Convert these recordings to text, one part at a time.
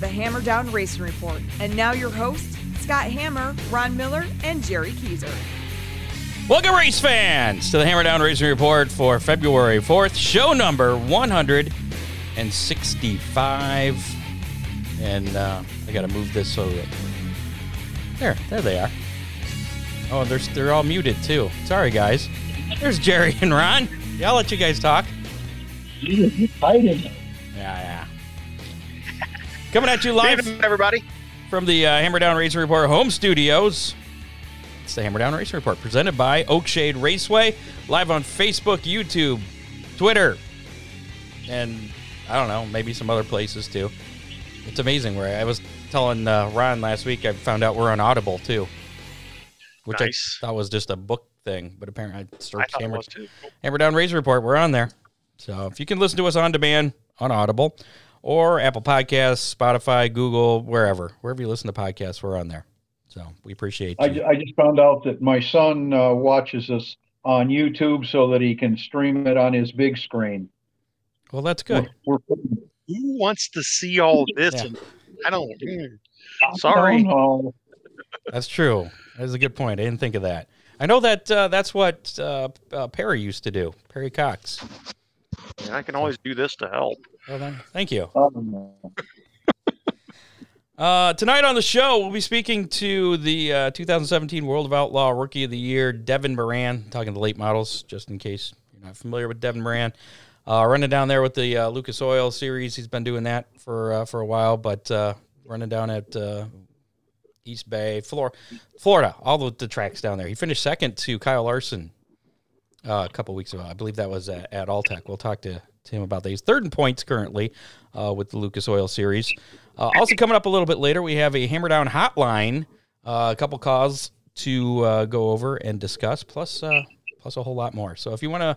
The Hammer Down Racing Report. And now your hosts, Scott Hammer, Ron Miller, and Jerry Keezer. Welcome, race fans, to the Hammer Down Racing Report for February 4th, show number 165. And uh, I got to move this so that. There, there they are. Oh, they're, they're all muted too. Sorry, guys. There's Jerry and Ron. Yeah, I'll let you guys talk. You're fighting. Coming at you live Evening, everybody. from the uh, Hammer Down Racing Report home studios. It's the Hammer Down Racing Report presented by Oakshade Raceway, live on Facebook, YouTube, Twitter, and I don't know, maybe some other places too. It's amazing where I was telling uh, Ron last week, I found out we're on Audible too, which Nice. I thought was just a book thing, but apparently I I searched it Hammer. Hammer Down Racing Report. We're on there. So if you can listen to us on demand on Audible or Apple Podcasts, Spotify, Google, wherever, wherever you listen to podcasts, we're on there. So we appreciate I, you. ju- I just found out that my son uh, watches us on YouTube so that he can stream it on his big screen. well, that's good. We're, we're Who wants to see all this? Yeah. And I don't. mm. Sorry. That's true. That's a good point. I didn't think of that. I know that uh, that's what uh, uh, Perry used to do. Perry Cox. I can always do this to help. Well, then, thank you. oh, Uh, tonight on the show, we'll be speaking to the uh, 2017 World of Outlaw Rookie of the Year, Devin Moran. Talking to late models, just in case you're not familiar with Devin Moran. Uh, running down there with the uh, Lucas Oil series. He's been doing that for uh, for a while, but uh, running down at uh, East Bay, Flor- Florida, all the, the tracks down there. He finished second to Kyle Larson uh, a couple weeks ago. I believe that was at, at Alltech. We'll talk to, to him about that. He's third in points currently uh, with the Lucas Oil Series. Uh, also coming up a little bit later, we have a Hammer Down hotline, uh, a couple calls to uh, go over and discuss, plus uh, plus a whole lot more. So if you want to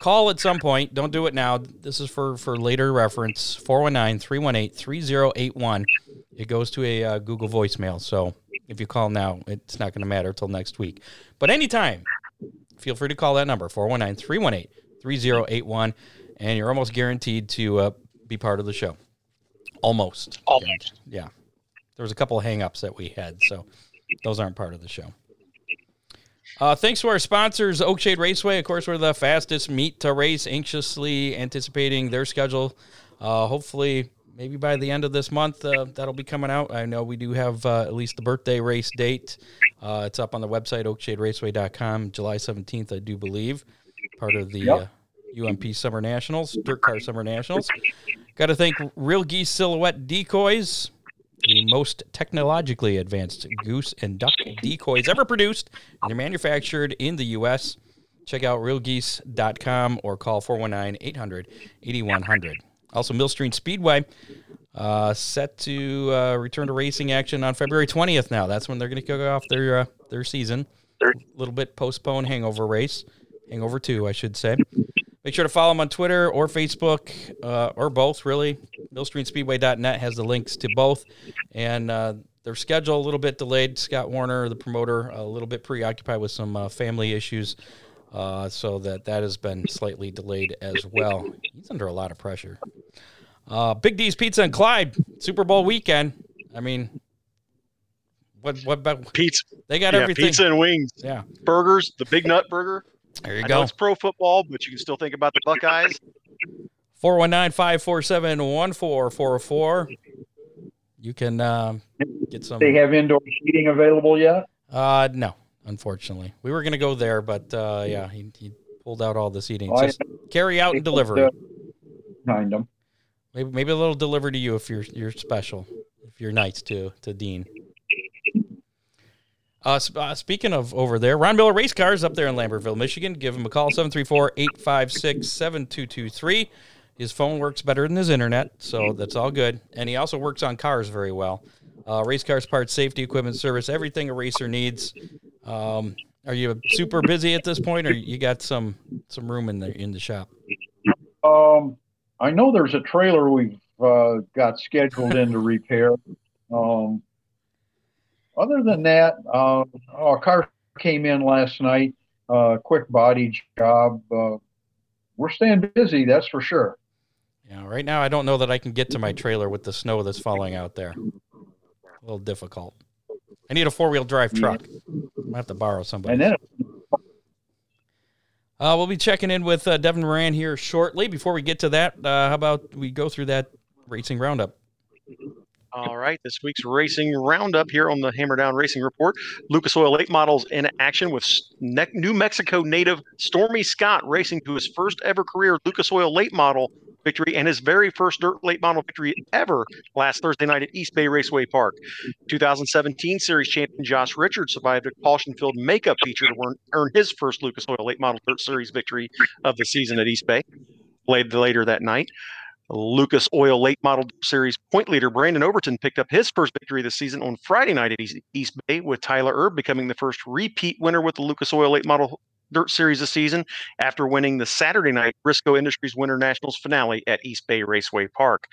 call at some point, don't do it now. This is for, for later reference, 419-318-3081. It goes to a uh, Google voicemail. So if you call now, it's not going to matter until next week. But anytime, feel free to call that number 419-318-3081 and you're almost guaranteed to uh, be part of the show. Almost. Almost. Yeah. There was a couple of hang-ups that we had so those aren't part of the show. Uh, thanks to our sponsors oakshade raceway of course we're the fastest meet to race anxiously anticipating their schedule. Uh, hopefully maybe by the end of this month uh, that'll be coming out. I know we do have uh, at least the birthday race date. Uh, it's up on the website oakshaderaceway.com july 17th i do believe. Part of the Yep. Ump summer nationals dirt car summer nationals got to thank real geese silhouette decoys the most technologically advanced goose and duck decoys ever produced and they're manufactured in the us check out realgeese.com or call 419-800-8100 also millstream speedway uh, set to uh, return to racing action on February 20th. Now that's when they're going to kick off their uh, their season. A little bit postponed hangover race, hangover two, I should say. Make sure to follow them on Twitter or Facebook uh, or both. Really, millstreamspeedway.net has the links to both, and uh, their schedule a little bit delayed. Scott Warner, the promoter, a little bit preoccupied with some uh, family issues. Uh, so that that has been slightly delayed as well. He's under a lot of pressure. Uh, Big D's Pizza and Clyde Super Bowl weekend. I mean, what what about Pizza, they got yeah, everything? pizza and wings, Yeah, burgers, the Big Nut Burger. There you I know go. it's pro football, but you can still think about the Buckeyes. 419-547-1444. You can um, get some. they have indoor seating available yet? Uh, no, unfortunately, we were gonna go there, but uh, yeah, he, he pulled out all the seating. Oh, I- Just carry out and delivery. Behind them. Maybe maybe a little deliver to you if you're you're special, if you're nice to to Dean. Uh, uh, speaking of over there, Ron Miller Race Cars up there in Lambertville, Michigan. Give him a call, 734-856-7223. His phone works better than his internet, so that's all good. And he also works on cars very well. Uh, race cars, parts, safety, equipment, service, everything a racer needs. Um, are you super busy at this point, or you got some some room in the in the shop? Um, I know there's a trailer we've uh, got scheduled in to repair. Um, other than that, uh, our car came in last night. Uh, quick body job. Uh, we're staying busy, that's for sure. Yeah, right now I don't know that I can get to my trailer with the snow that's falling out there. A little difficult. I need a four wheel drive truck. I have to borrow somebody. And then Uh, we'll be checking in with uh, Devin Moran here shortly. Before we get to that, uh, how about we go through that racing roundup? All right, this week's racing roundup here on the Hammer Down Racing Report. Lucas Oil late models in action with New Mexico native Stormy Scott racing to his first ever career Lucas Oil late model victory and his very first dirt late model victory ever last Thursday night at East Bay Raceway Park. 2017 Series champion Josh Richards survived a caution filled makeup feature to earn his first Lucas Oil late model dirt series victory of the season at East Bay. Played later that night. Lucas Oil Late Model Series point leader Brandon Overton picked up his first victory this season on Friday night at East, Bay, with Tyler Erb becoming the first repeat winner with the Lucas Oil Late Model Dirt Series this season after winning the Saturday night Briscoe Industries Winter Nationals finale at East Bay Raceway Park.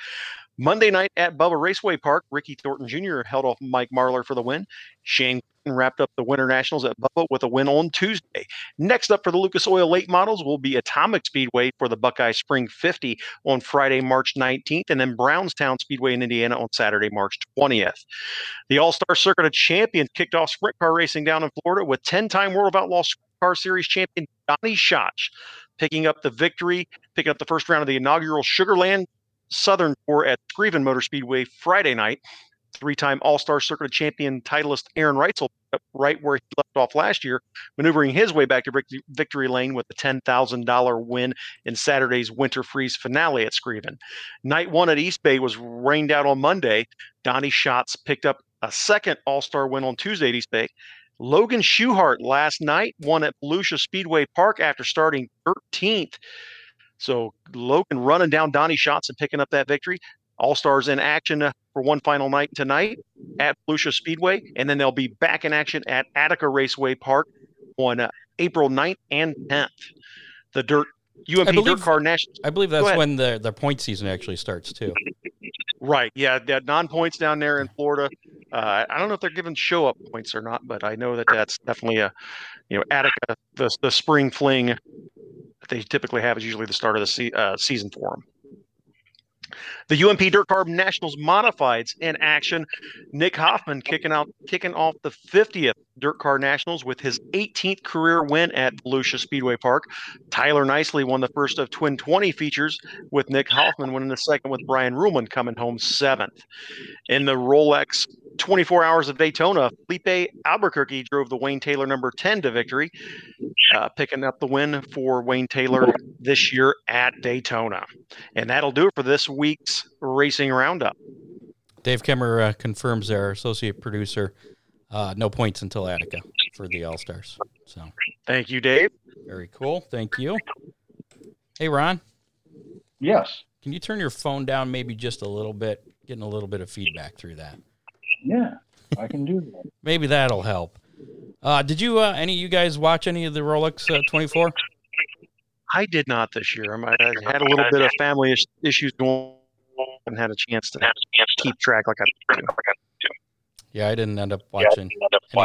Monday night at Bubba Raceway Park, Ricky Thornton Jr. held off Mike Marlar for the win. Shane wrapped up the Winter Nationals at Bubba with a win on Tuesday. Next up for the Lucas Oil late models will be Atomic Speedway for the Buckeye Spring 50 on Friday, March 19th, and then Brownstown Speedway in Indiana on Saturday, March 20th. The All Star Circuit of Champions kicked off sprint car racing down in Florida with 10 time World of Outlaw Car Series champion Donny Schatz picking up the victory, picking up the first round of the inaugural Sugarland Southern Tour at Screven Motor Speedway Friday night. Three time All Star Circuit champion titleist Aaron Reutzel, right where he left off last year, maneuvering his way back to victory lane with a $10,000 win in Saturday's Winter Freeze finale at Screven. Night one at East Bay was rained out on Monday. Donny Schatz picked up a second All Star win on Tuesday at East Bay. Logan Schuchart last night won at Volusia Speedway Park after starting 13th. So Logan running down Donny Schatz and picking up that victory. All Stars in action uh, for one final night tonight at Lucia Speedway, and then they'll be back in action at Attica Raceway Park on uh, April 9th and 10th. The Dirt UMP believe- Dirt Car National. I believe that's when the, the point season actually starts, too. Right. Yeah. That non points down there in Florida. Uh, I don't know if they're giving show up points or not, but I know that that's definitely a, you know, Attica, the, the spring fling they typically have is usually the start of the se- uh, season for them. The UMP Dirt Car Nationals Modifieds in action. Nick Hoffman kicking out, kicking off the 50th Dirt Car Nationals with his 18th career win at Volusia Speedway Park. Tyler Nicely won the first of Twin 20 features with Nick Hoffman winning the second with Brian Ruhlman coming home seventh. In the Rolex 24 Hours of Daytona, Filipe Albuquerque drove the Wayne Taylor number 10 to victory, uh, picking up the win for Wayne Taylor this year at Daytona. And that'll do it for this week's racing roundup. Dave Kemmer uh, confirms our associate producer. Uh, no points until Attica for the All Stars. So Thank you, Dave. very cool. Thank you. Hey, Ron, yes, can you turn your phone down maybe just a little bit? Getting a little bit of feedback through that. yeah, I can do that. Maybe that'll help. Uh, did you, uh, any of you guys watch any of the Rolex uh, 24? I did not this year. I I had a little bit of family issues going on and had a chance to keep track like I do. Yeah, I didn't end up watching any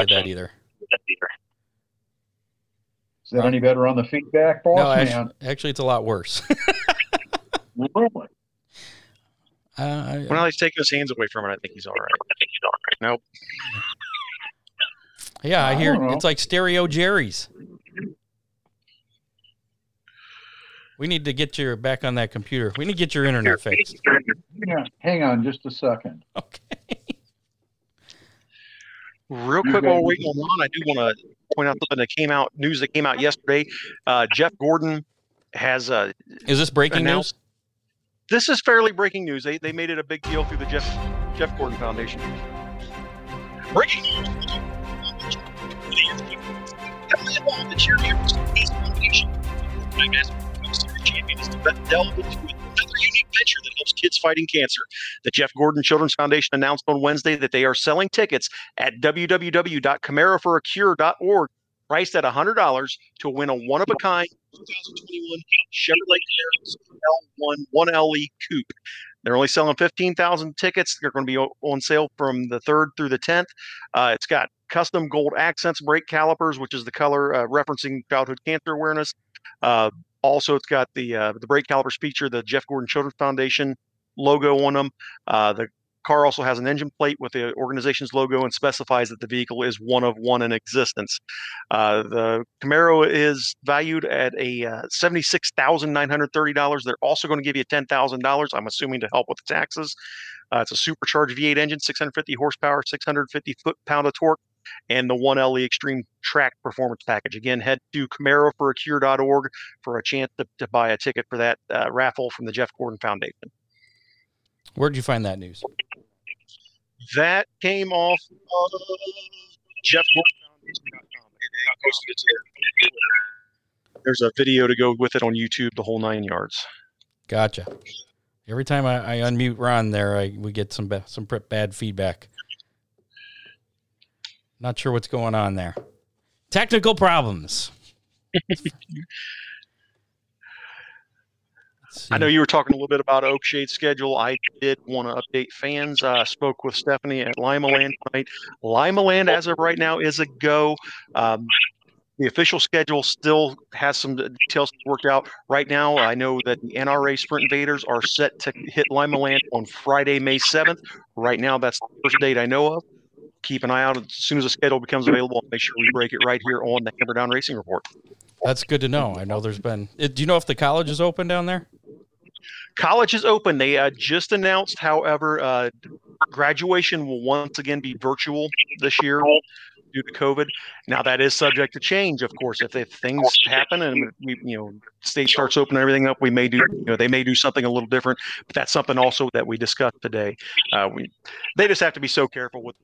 of that either. Is that any better on the feedback, boss No, man? actually, actually, it's a lot worse. Really? uh, I- When he's taking his hands away from it, I think he's all right. I think he's all right. Nope. yeah, I I hear don't it's like stereo Jerry's. We need to get your back on that computer. We need to get your internet fixed. Yeah, hang on just a second. Okay. Real quick while we're waiting on Ron, I do want to point out something that came out, news that came out yesterday. Uh, Jeff Gordon has uh, Is this breaking news? This is fairly breaking news. They, they made it a big deal through the Jeff Jeff Gordon Foundation. Breaking news. the cheerleaders foundation. Champion is to delve into unique venture that helps kids fighting cancer. The Jeff Gordon Children's Foundation announced on Wednesday that they are selling tickets at www.camaroforacure.org priced at $100 to win a one of a kind 2021 Chevrolet Camaro L1 1LE Coupe. They're only selling 15,000 tickets. They're going to be on sale from the 3rd through the 10th. Uh, it's got custom gold accents, brake calipers, which is the color uh, referencing childhood cancer awareness. Uh, also, it's got the uh, the brake calipers feature the Jeff Gordon Children's Foundation logo on them. Uh, the car also has an engine plate with the organization's logo and specifies that the vehicle is one of one in existence. Uh, the Camaro is valued at a uh, $76,930. They're also going to give you $10,000, I'm assuming to help with the taxes. Uh, it's a supercharged V8 engine, 650 horsepower, 650 foot pound of torque, and the 1LE Extreme Track Performance Package. Again, head to CamaroForACure.org for a chance to, to buy a ticket for that uh, raffle from the Jeff Gordon Foundation. Where'd you find that news? That came off of Jeff There's a video to go with it on YouTube, the whole nine yards. Gotcha. Every time I, I unmute Ron there, I, we get some ba- some bad feedback. Not sure what's going on there. Technical problems. I know you were talking a little bit about Oakshade's schedule. I did want to update fans. I uh, spoke with Stephanie at Lima Land tonight. Lima Land, as of right now, is a go. Um, the official schedule still has some details worked out. Right now, I know that the NRA Sprint Invaders are set to hit Lima Land on Friday, May 7th. Right now, that's the first date I know of. Keep an eye out as soon as the schedule becomes available. Make sure we break it right here on the Hammer Down Racing Report. That's good to know. I know there's been. Do you know if the college is open down there? College is open. They uh, just announced, however, uh, graduation will once again be virtual this year due to COVID. Now that is subject to change, of course. If, if things happen and we, you know, state starts opening everything up, we may do, you know, they may do something a little different. But that's something also that we discussed today. Uh, we, they just have to be so careful with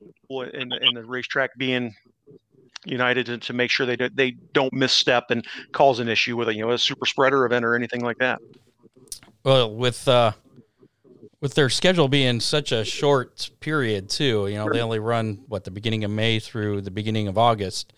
in the, in the racetrack being united to, to make sure they do, they don't misstep and cause an issue with a you know a super spreader event or anything like that. Well, with uh, with their schedule being such a short period too, you know, they only run what the beginning of May through the beginning of August.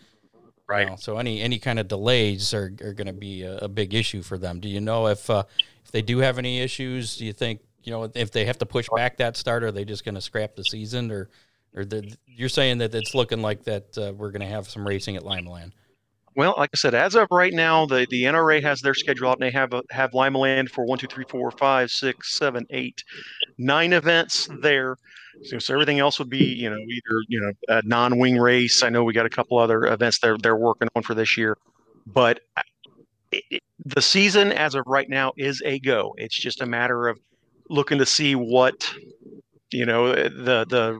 Right. You know, so any any kind of delays are, are going to be a, a, big issue for them. Do you know if uh, if they do have any issues? Do you think you know if they have to push back that start, are they just going to scrap the season, or or the, you're saying that it's looking like that uh, we're going to have some racing at Lima Land? Well, like I said, as of right now, the, the NRA has their schedule out, and they have a, have Lima Land for one, two, three, four, five, six, seven, eight, nine events there. So, so everything else would be, you know, either you know a non-wing race. I know we got a couple other events they're they're working on for this year, but it, it, the season as of right now is a go. It's just a matter of looking to see what you know eh, the the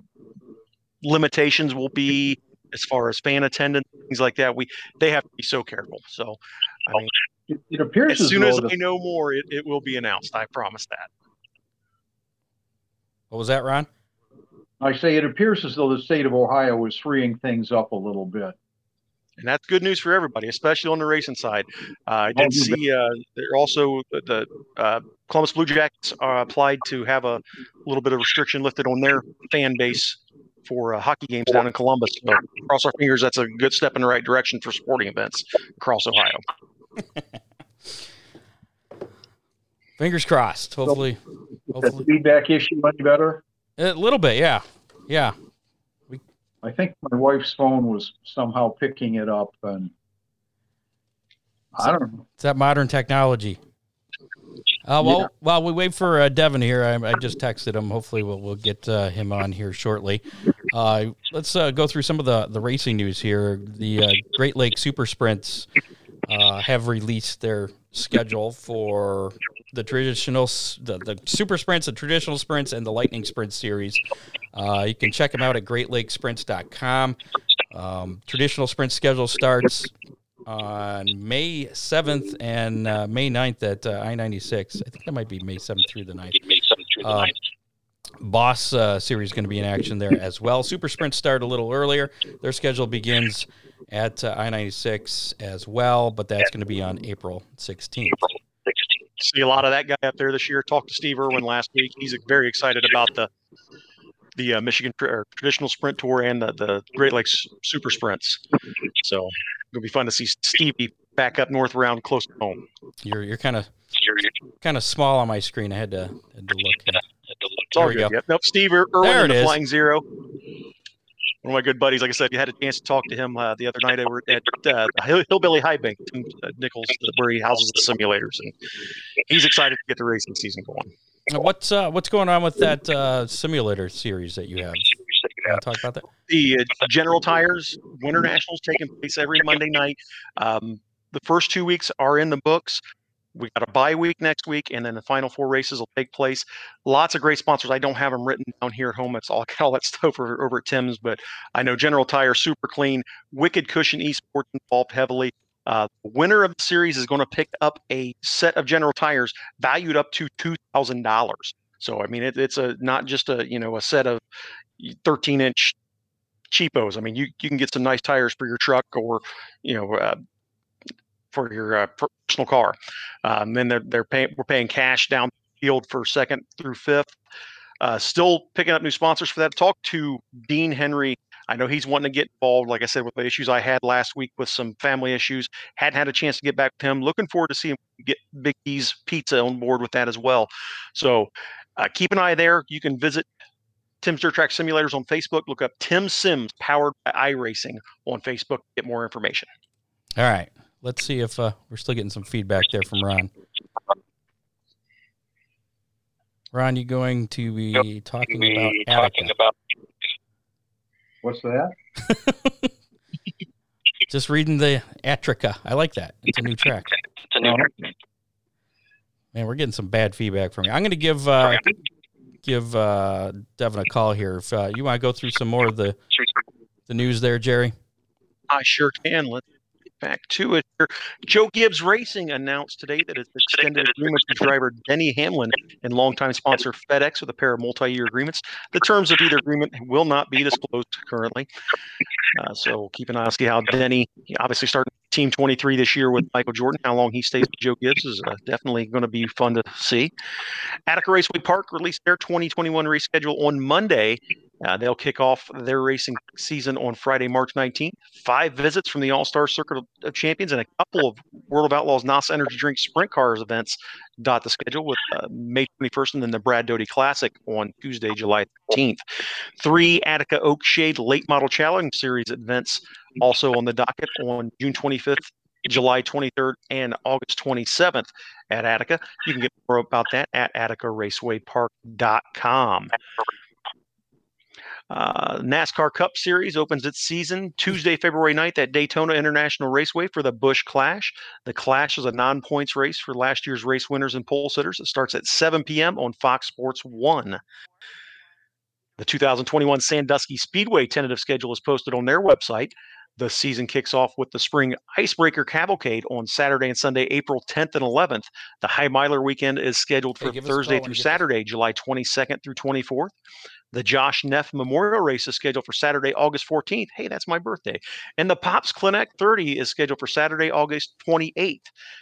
limitations will be as far as fan attendance, things like that. We they have to be so careful. So, I mean, it, it appears as, as soon as I know more, it, it will be announced. I promise that. What was that, Ron? I say it appears as though the state of Ohio is freeing things up a little bit. And that's good news for everybody, especially on the racing side. Uh, I did see uh, there also the uh, Columbus Blue Jackets applied to have a little bit of restriction lifted on their fan base for uh, hockey games down in Columbus. So cross our fingers, that's a good step in the right direction for sporting events across Ohio. Fingers crossed. Hopefully, hopefully. feedback issue any better? A little bit, yeah, yeah. We, I think my wife's phone was somehow picking it up, and I don't know. It's that modern technology. Uh, well, yeah. while we wait for uh, Devin here, I, I, just texted him. Hopefully, we'll, we'll get uh, him on here shortly. Uh, let's uh, go through some of the, the racing news here. The uh, Great Lake Super Sprints have released their schedule for the traditional, the, the Super Sprints, the traditional sprints, and the Lightning Sprint series. you can check them out at GreatLakeSprints.com. Um, traditional sprint schedule starts on May 7th and uh, May 9th at uh, I 96. I think that might be May 7th through the 9th. May 7th through the 9th. Uh, Boss uh, series going to be in action there as well. Super Sprint start a little earlier. Their schedule begins at uh, I 96 as well, but that's going to be on April 16th. See a lot of that guy up there this year. Talked to Steve Irwin last week. He's very excited about the the uh, Michigan tr- traditional sprint tour and the, the Great Lakes super sprints. So it'll be fun to see Stevie back up north around close to home. You're you're kind of kind of small on my screen. I had to, had to look. It's all good. Yep. Nope. Steve Ir- Irwin There in the is. Flying Zero. One of my good buddies. Like I said, you had a chance to talk to him uh, the other night over at uh, Hillbilly High Bank, Tim uh, Nichols, where he houses the simulators, and he's excited to get the racing season going. What's uh, what's going on with that uh, simulator series that you have? Want to talk about that? the uh, General Tires Winter Nationals taking place every Monday night. Um, the first two weeks are in the books. We got a bye week next week, and then the final four races will take place. Lots of great sponsors. I don't have them written down here at home. It's all all that stuff over, over at Tim's, but I know General Tire, Super Clean, Wicked Cushion Esports involved heavily. Uh, the winner of the series is going to pick up a set of General Tires valued up to two thousand dollars. So I mean, it, it's a not just a you know a set of 13 inch cheapos. I mean, you, you can get some nice tires for your truck or, you know, uh, for your uh, personal car. Um, then they're, they're paying, we're paying cash down field for second through fifth. Uh, still picking up new sponsors for that. Talk to Dean Henry. I know he's wanting to get involved. Like I said, with the issues I had last week with some family issues, hadn't had a chance to get back with him. Looking forward to seeing get Big D's Pizza on board with that as well. So uh, keep an eye there. You can visit Tim's Dirt Track Simulators on Facebook. Look up Tim Sims powered by iRacing on Facebook to get more information. All right. Let's see if uh, we're still getting some feedback there from Ron. Ron, you going to be talking about Attica? What's that? Just reading the Atrica. I like that. It's a new track. No. Man, we're getting some bad feedback from you. I'm going to give uh, give uh, Devin a call here. If uh, you want to go through some more of the the news there, Jerry. I sure can. Let's back to it. Joe Gibbs Racing announced today that it's extended agreement with driver Denny Hamlin and longtime sponsor FedEx with a pair of multi-year agreements. The terms of either agreement will not be disclosed currently. Uh, so keep an eye on how Denny, obviously starting Team 23 this year with Michael Jordan. How long he stays with Joe Gibbs is uh, definitely going to be fun to see. Attica Raceway Park released their 2021 race schedule on Monday. Uh, they'll kick off their racing season on Friday, March 19th. Five visits from the All Star Circuit of- Champions and a couple of World of Outlaws NOS Energy Drink Sprint Cars events dot the schedule with uh, May 21st and then the Brad Doty Classic on Tuesday, July 13th. Three Attica Oak Shade Late Model Challenge Series events also on the docket on June 25th, July 23rd, and August 27th at Attica. You can get more about that at AtticaRacewayPark.com. Uh, NASCAR Cup Series opens its season Tuesday, February 9th at Daytona International Raceway for the Busch Clash. The Clash is a non points race for last year's race winners and pole sitters. It starts at 7 p.m. on Fox Sports 1. The 2021 Sandusky Speedway tentative schedule is posted on their website. The season kicks off with the spring Icebreaker Cavalcade on Saturday and Sunday, April 10th and 11th. The High Miler weekend is scheduled for a Thursday through. Saturday, July 22nd through 24th. The Josh Neff Memorial Race is scheduled for Saturday, August 14th. Hey, that's my birthday. And the Pops Clinic 30 is scheduled for Saturday, August 28th.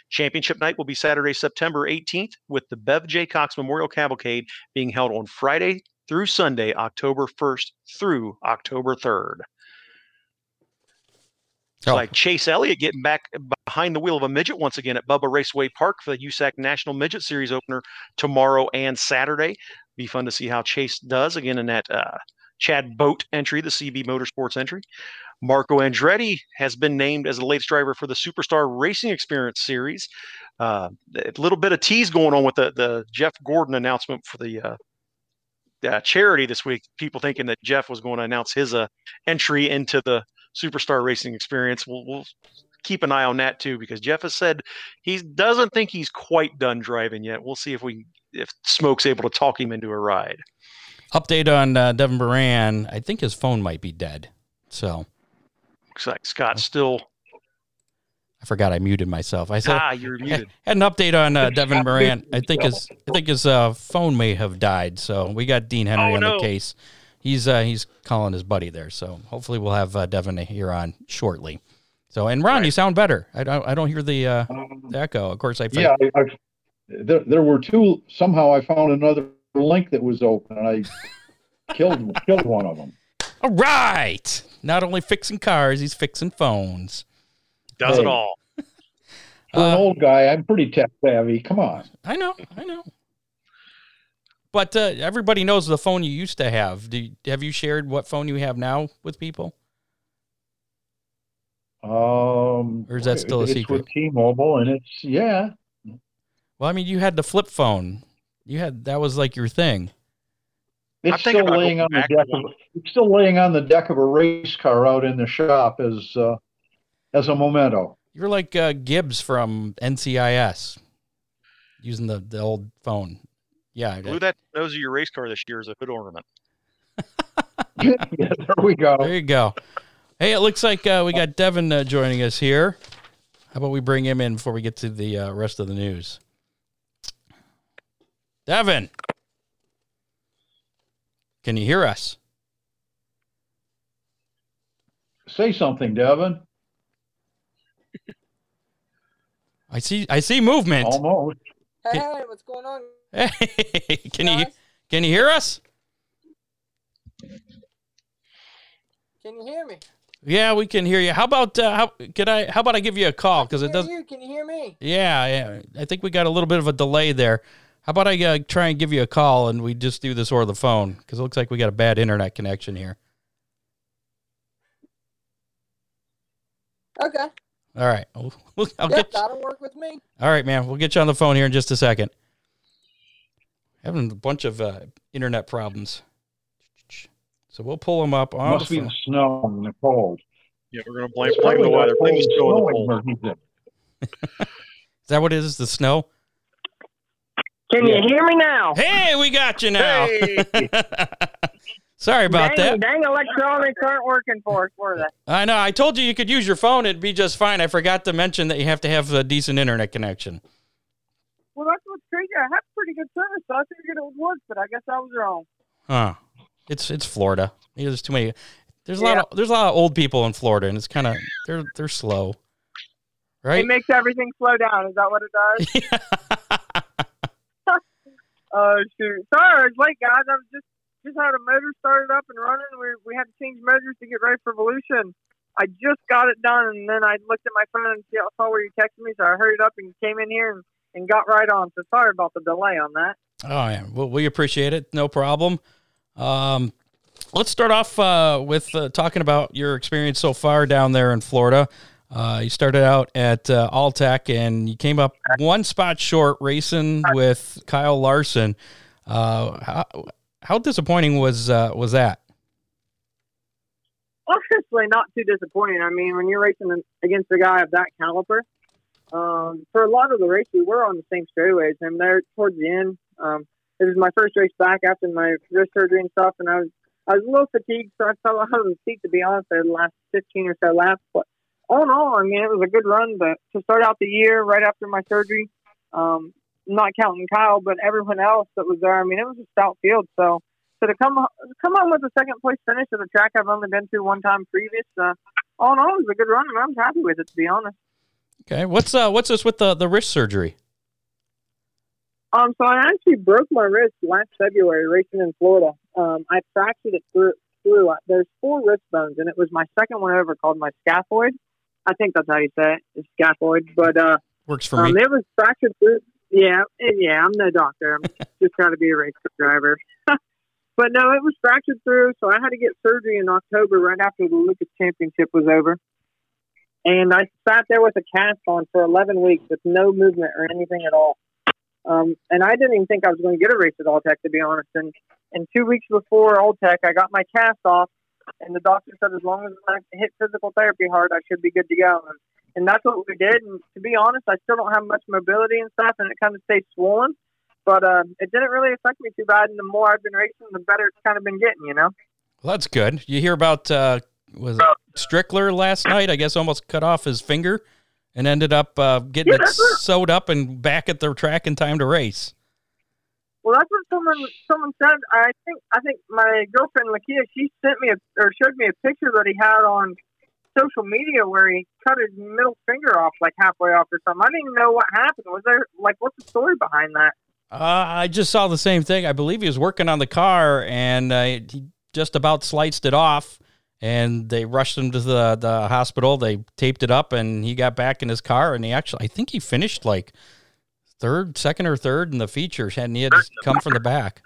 Championship night will be Saturday, September 18th, with the Bev J. Cox Memorial Cavalcade being held on Friday through Sunday, October 1st through October 3rd. Oh. like Chase Elliott getting back behind the wheel of a midget once again at Bubba Raceway Park for the USAC National Midget Series opener tomorrow and Saturday. Be fun to see how Chase does again in that uh, Chad Boat entry, the CB Motorsports entry. Marco Andretti has been named as the latest driver for the Superstar Racing Experience Series. Uh, a little bit of tease going on with the, the Jeff Gordon announcement for the uh, uh, charity this week. People thinking that Jeff was going to announce his uh, entry into the Superstar Racing Experience. We'll, we'll keep an eye on that too because Jeff has said he doesn't think he's quite done driving yet. We'll see if we if Smoke's able to talk him into a ride. Update on uh, Devin Moran. I think his phone might be dead. So Looks like Scott's still I forgot I muted myself. I said Ah, you're muted. had an update on uh, Devin Moran. I think his I think his uh, phone may have died. So we got Dean Henry Oh, on no. the case. He's uh, he's calling his buddy there. So hopefully we'll have uh, Devin here on shortly. So and Ron, you sound better. I don't I don't hear the, uh, the echo. Of course, I Yeah, I, I, there, there were two. Somehow I found another link that was open, and I killed killed one of them. All right. Not only fixing cars, he's fixing phones. Does Hey. it all. For an Uh, old guy, I'm pretty tech savvy. Come on. I know, I know. But uh, everybody knows the phone you used to have. Do you, have you shared what phone you have now with people? Um, Or is that still a it's secret? with T-Mobile, and it's yeah. Well, I mean, you had the flip phone. You had that was like your thing. I'm It's still laying on the deck. Of, it's still laying on the deck of a race car out in the shop as uh, as a memento. You're like uh, Gibbs from NCIS, using the, the old phone. Yeah, I Glue did. that nose of your race car this year as a hood ornament. yeah, there we go. there you go. Hey, it looks like uh, we got Devin uh, joining us here. How about we bring him in before we get to the uh, rest of the news? Devin, can you hear us? Say something, Devin. I see. I see movement. Almost. Hey, hey, what's going on? Hey, can you can you hear us? Can you hear me? Yeah, we can hear you. How about uh, how could I? How about I give you a call because it doesn't. you? Can you hear me? Yeah, yeah. I think we got a little bit of a delay there. How about I uh, try and give you a call and we just do this over the phone because it looks like we got a bad internet connection here. Okay. All right, I'll, I'll Yep, get. that'll work with me. All right, man. We'll get you on the phone here in just a second. Having a bunch of uh, internet problems, so we'll pull them up on Must the be the snow and the cold. Yeah, we're gonna blame blame the weather. Blame the cold snow and the cold. where he's at. Is that what it is? The snow? Can Yeah. you hear me now? Hey, we got you now. Hey! Sorry about dang, that. dang electronics aren't working for us, were they? I know. I told you you could use your phone; it'd be just fine. I forgot to mention that you have to have a decent internet connection. Well, that's what's crazy. I have pretty good service, so I figured it would work, but I guess I was wrong. Huh? It's it's Florida. There's too many. There's a lot of there's a lot of old people in Florida, and it's kind of they're they're slow, right? It makes everything slow down. Is that what it does? Oh shoot! Sorry, I was late, guys. I was just just had a motor started up and running. We we had to change motors to get ready for Evolution. I just got it done, and then I looked at my phone and saw where you texted me, so I hurried up and came in here and, and got right on. So sorry about the delay on that. oh yeah, well we appreciate it. No problem. Um, let's start off uh, with uh, talking about your experience so far down there in Florida. Uh, you started out at uh, Alltech and you came up one spot short racing with Kyle Larson. Uh, how, how disappointing was uh, was that? honestly not too disappointing. I mean, when you're racing against a guy of that caliber, um, for a lot of the race, we were on the same straightaways, and there towards the end, um, it was my first race back after my wrist surgery and stuff, and I was I was a little fatigued, so I fell out of the seat to be honest. The last 15 or so laps, but all in all, I mean, it was a good run. But to start out the year right after my surgery, um, not counting Kyle, but everyone else that was there, I mean, it was a stout field. So so to come come home with a second place finish at a track I've only been to one time previous, uh, all in all, it was a good run, and I'm happy with it to be honest. Okay, what's uh what's this with the the wrist surgery? Um, so I actually broke my wrist last February racing in Florida. Um, I fractured it through. through. There's four wrist bones, and it was my second one ever called my scaphoid. I think that's how you say it, it's scaphoid. But uh, Works for um, me. it was fractured through. Yeah, eh, yeah. I'm no doctor. I'm just trying to be a race driver. but no, it was fractured through, so I had to get surgery in October, right after the Lucas Championship was over. And I sat there with a cast on for 11 weeks with no movement or anything at all. Um, and I didn't even think I was going to get a race at Alltech, to be honest. And, and two weeks before Alltech, I got my cast off, and the doctor said as long as I hit physical therapy hard, I should be good to go. And, and that's what we did. And to be honest, I still don't have much mobility and stuff, and it kind of stays swollen. But uh, it didn't really affect me too bad. And the more I've been racing, the better it's kind of been getting, you know? Well, that's good. You hear about uh was it Strickler last night? I guess almost cut off his finger and ended up uh, getting Yeah, it sewed up and back at the track in time to race. Well, that's what someone someone said. I think I think my girlfriend Lakia she sent me a, or showed me a picture that he had on social media where he cut his middle finger off like halfway off or something. I didn't even know what happened. Was there like what's the story behind that? Uh, I just saw the same thing. I believe he was working on the car and uh, he just about sliced it off. And they rushed him to the, the hospital. They taped it up, and he got back in his car. And he actually, I think he finished like third, second or third in the features, and he had to come from the back.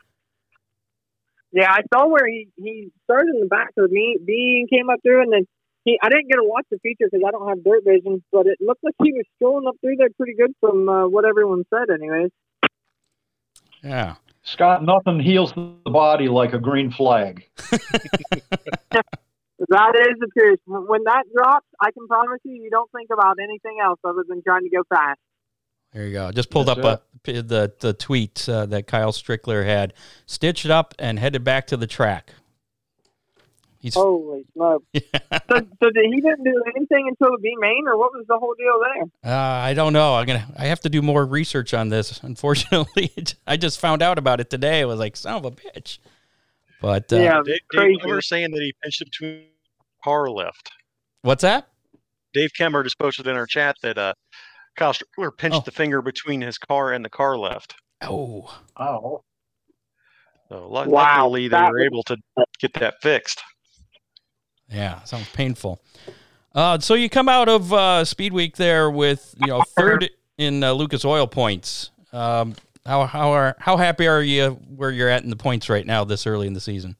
Yeah, I saw where he he started in the back of me B and came up through, and then he I didn't get to watch the feature because I don't have dirt vision, but it looked like he was strolling up through there pretty good from uh, what everyone said, anyways. Yeah. Scott, nothing heals the body like a green flag. That is the truth. When when that drops, I can promise you, you don't think about anything else other than trying to go fast. There you go. Just pulled That's up a, the the tweet uh, that Kyle Strickler had, stitched up, and headed back to the track. He's Holy smokes! so, so did he didn't do anything until the B main, or what was the whole deal there? Uh, I don't know. I'm gonna. I have to do more research on this. Unfortunately, I just found out about it today. I was like, son of a bitch. But uh, yeah, Dave, crazy. Dave Kemmer saying that he pinched it between car left. what's that? Dave Kemmer just posted in our chat that uh, Kyle Strickler pinched Oh. the finger between his car and the car left. Oh, Oh, So lu- Wow, luckily they that were was- able to get that fixed. yeah, sounds painful. Uh, so you come out of uh, Speed Week there with you know third in uh, Lucas Oil points. Um, how how are how happy are you where you're at in the points right now this early in the season?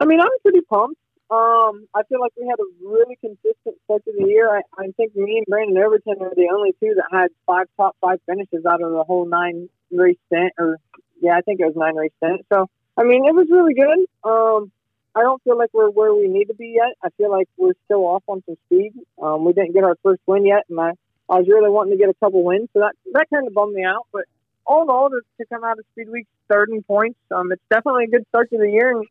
I mean, I'm pretty pumped. Um, I feel like we had a really consistent start to the year. I, I think me and Brandon Overton are the only two that had five top five finishes out of the whole nine race stint, or yeah, I think it was nine race stint. So, I mean, it was really good. Um, I don't feel like we're where we need to be yet. I feel like we're still off on some speed. Um, we didn't get our first win yet, and I, I was really wanting to get a couple wins, so that that kind of bummed me out. But all in all, to, to come out of Speed Week third in points, um, it's definitely a good start to the year, and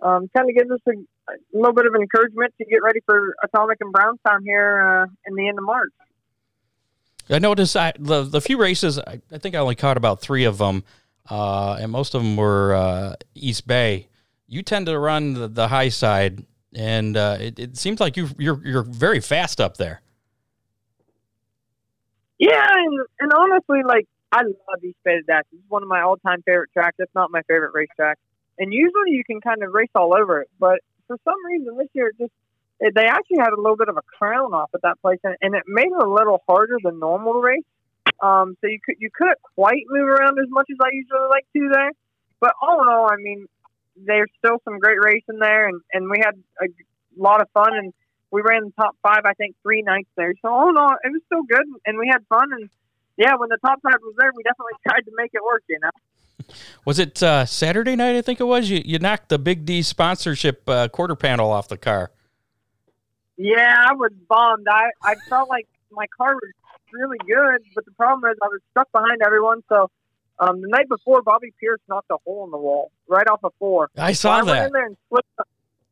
um, kind of gives us a, a little bit of encouragement to get ready for Atomic and Brownstown here uh, in the end of March. I noticed I, the the few races. I, I think I only caught about three of them, uh, and most of them were uh, East Bay. You tend to run the, the high side, and uh, it, it seems like you you're you're very fast up there. Yeah, and, and honestly, like I love East Bay to Dash. It's one of my all-time favorite tracks. If not my favorite racetrack. And usually you can kind of race all over it, but for some reason this year, it just they actually had a little bit of a crown off at that place, and, and it made it a little harder than normal to race. Um, so you could you couldn't quite move around as much as I usually like to there. But all in all, I mean, there's still some great racing there, and, and we had a lot of fun, and we ran the top five, I think, three nights there. So all in all, it was still good, and we had fun. And yeah, when the top five was there, we definitely tried to make it work. You know. Was it uh, Saturday night? I think it was. You you knocked the Big D sponsorship uh, quarter panel off the car. Yeah, I was bummed. I I felt like my car was really good, but the problem is I was stuck behind everyone. So um, the night before, Bobby Pierce knocked a hole in the wall right off of four. I So saw I went that. in there and split.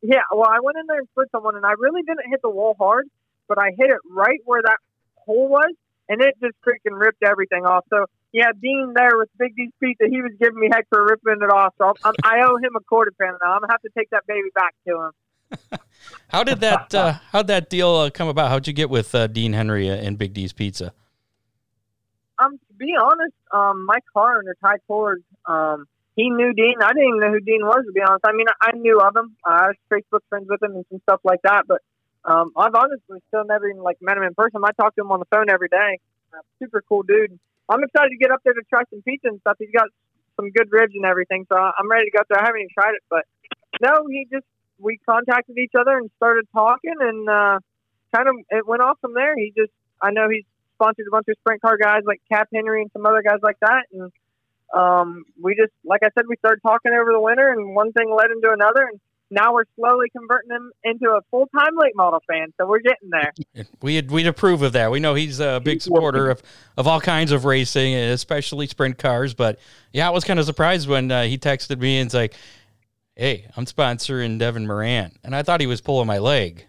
Yeah, well, I went in there and split someone, and I really didn't hit the wall hard, but I hit it right where that hole was, and it just freaking ripped everything off. So yeah, Dean there with Big D's pizza, he was giving me heck for ripping it off. So I'm, I owe him a quarter pound now. I'm gonna have to take that baby back to him. How did that uh, how'd that deal uh, come about? How'd you get with uh, Dean Henry and Big D's Pizza? Um, to be honest, um, my car owner Ty Ford, um, he knew Dean. I didn't even know who Dean was to be honest. I mean, I, I knew of him. I was Facebook friends with him and some stuff like that. But um, I've honestly still never even like met him in person. I talk to him on the phone every day. Uh, super cool dude. I'm excited to get up there to try some pizza and stuff. He's got some good ribs and everything, so I'm ready to go up there. I haven't even tried it, but no, he just we contacted each other and started talking, and uh, kind of it went off from there. He just I know he's sponsored a bunch of sprint car guys like Cap Henry and some other guys like that, and um, we just like I said, we started talking over the winter, and one thing led into another, and now we're slowly converting him into a full time late model fan. So we're getting there. We'd we'd approve of that. We know he's a big supporter of, of all kinds of racing, especially sprint cars. But yeah, I was kind of surprised when uh, he texted me and it's like, "Hey, I'm sponsoring Devin Moran," and I thought he was pulling my leg.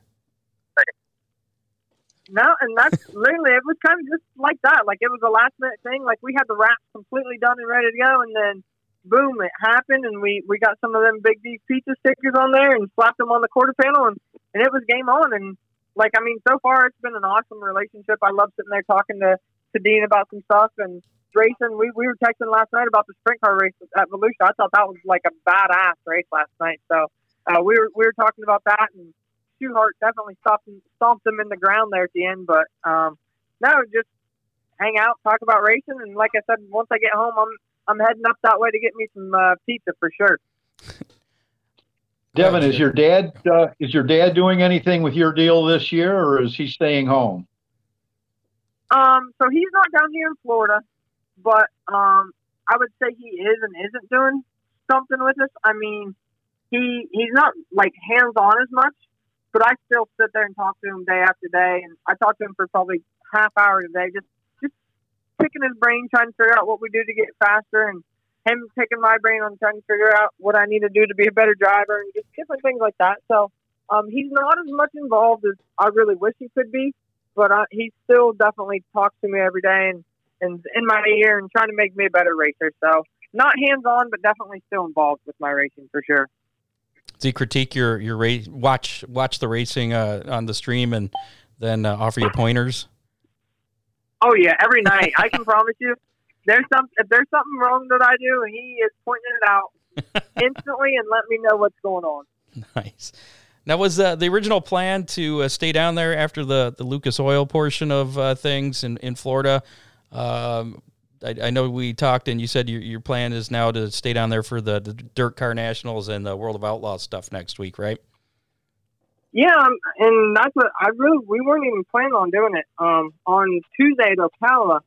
no, and that's literally it was kind of just like that. Like it was a last minute thing. Like we had the wraps completely done and ready to go, and then boom, it happened, and we we got some of them Big D pizza stickers on there and slapped them on the quarter panel, and and it was game on. And like I mean, so far it's been an awesome relationship. I love sitting there talking to to Dean about some stuff and racing. We we were texting last night about the sprint car race at Volusia. I thought that was like a badass race last night. So uh, we were we were talking about that, and Schuchart definitely stopped stomped them in the ground there at the end. But um, no, just hang out, talk about racing, and like I said, once I get home, I'm I'm heading up that way to get me some uh, pizza for sure. Devin, is your dad uh, is your dad doing anything with your deal this year, or is he staying home? Um, so he's not down here in Florida, but um, I would say he is and isn't doing something with us. I mean, he he's not like hands on as much, but I still sit there and talk to him day after day, and I talk to him for probably half hour a day, just just picking his brain, trying to figure out what we do to get faster, and him picking my brain on trying to figure out what I need to do to be a better driver, and just different things like that. So um, he's not as much involved as I really wish he could be, but uh, he still definitely talks to me every day and and in my ear and trying to make me a better racer. So not hands on, but definitely still involved with my racing for sure. Does he critique your your race? Watch watch the racing uh, on the stream and then uh, offer you pointers. Oh yeah, every night. I can promise you, there's some if there's something wrong that I do, he is pointing it out instantly and let me know what's going on. Nice. Now, was uh, the original plan to uh, stay down there after the, the Lucas Oil portion of uh, things in, in Florida? Um, I, I, know we talked, and you said your, your plan is now to stay down there for the, the Dirt Car Nationals and the World of Outlaws stuff next week, right? Yeah, and that's what I really we weren't even planning on doing it. Um, on Tuesday at Ocala,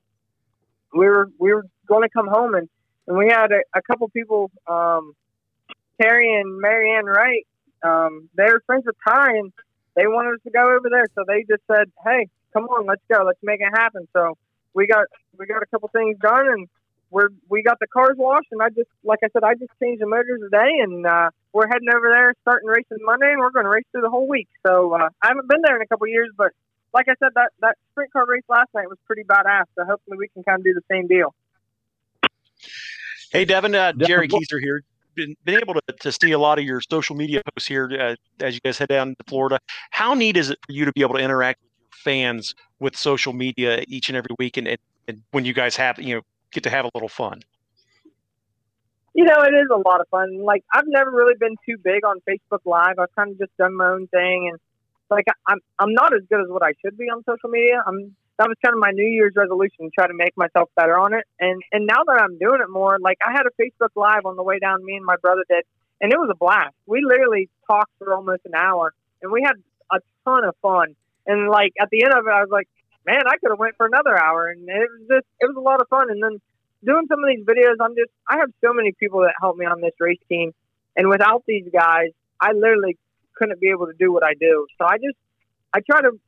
we were we were going to come home and, and we had a, a couple people, um, Terry and Marianne Wright. Um, they were friends with Ty, and they wanted us to go over there. So they just said, "Hey, come on, let's go, let's make it happen." So we got we got a couple things done, and we're we got the cars washed, and I just like I said, I just changed the motors today, and uh, we're heading over there, starting racing Monday, and we're going to race through the whole week. So uh, I haven't been there in a couple years, but like I said, that that sprint car race last night was pretty badass. So hopefully we can kind of do the same deal. Hey, Devin, uh, Jerry Keyser here. Been, been able to, to see a lot of your social media posts here uh, as you guys head down to Florida. How neat is it for you to be able to interact with your fans with social media each and every week, and, and, and when you guys have you know get to have a little fun? You know, it is a lot of fun. Like I've never really been too big on Facebook Live. I've kind of just done my own thing, and like I'm I'm not as good as what I should be on social media. I'm that was kind of my New Year's resolution to try to make myself better on it. And and now that I'm doing it more, like I had a Facebook Live on the way down, me and my brother did, and it was a blast. We literally talked for almost an hour, and we had a ton of fun. And like at the end of it, I was like, man, I could have went for another hour, and it was just it was a lot of fun. And then doing some of these videos, I'm just I have so many people that help me on this race team, and without these guys, I literally couldn't be able to do what I do. So I just I try to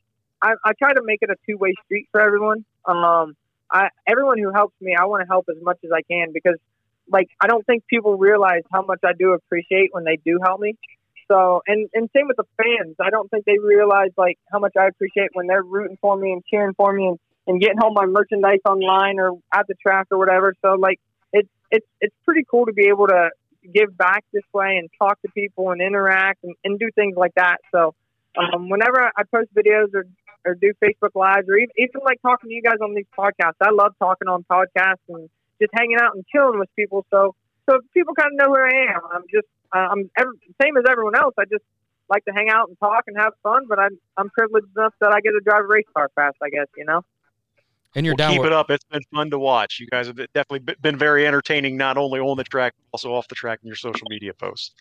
I, I try to make it a two way street for everyone. Um, I everyone who helps me, I want to help as much as I can because like I don't think people realize how much I do appreciate when they do help me. So and and same with the fans. I don't think they realize like how much I appreciate when they're rooting for me and cheering for me and, and getting all my merchandise online or at the track or whatever. So like it's it's it's pretty cool to be able to give back this way and talk to people and interact and, and do things like that. So um, whenever I post videos or or do Facebook lives or even, even like talking to you guys on these podcasts. I love talking on podcasts and just hanging out and chilling with people. So so people kind of know who I am. I'm just uh, I'm every, same as everyone else. I just like to hang out and talk and have fun. But I'm I'm privileged enough that I get to drive a race car fast. I guess you know. And you're well, down. Keep it up. It's been fun to watch. You guys have definitely been very entertaining, not only on the track, but also off the track in your social media posts.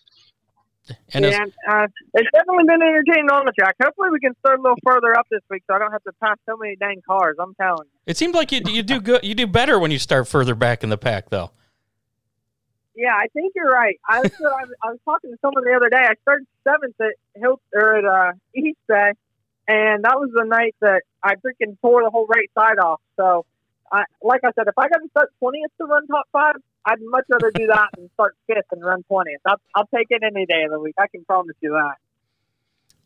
And yeah, uh, it's definitely been entertaining on the track. Hopefully, we can start a little further up this week, so I don't have to pass so many dang cars. I'm telling you. It seems like you you do good. You do better when you start further back in the pack, though. Yeah, I think you're right. I was I was talking to someone the other day. I started seventh at Hill or at uh, East Bay, and that was the night that I freaking tore the whole right side off. So, I like I said, if I got to start twentieth to run top five, I'd much rather do that than start fifth and run twentieth. I'll, I'll take it any day of the week. I can promise you that.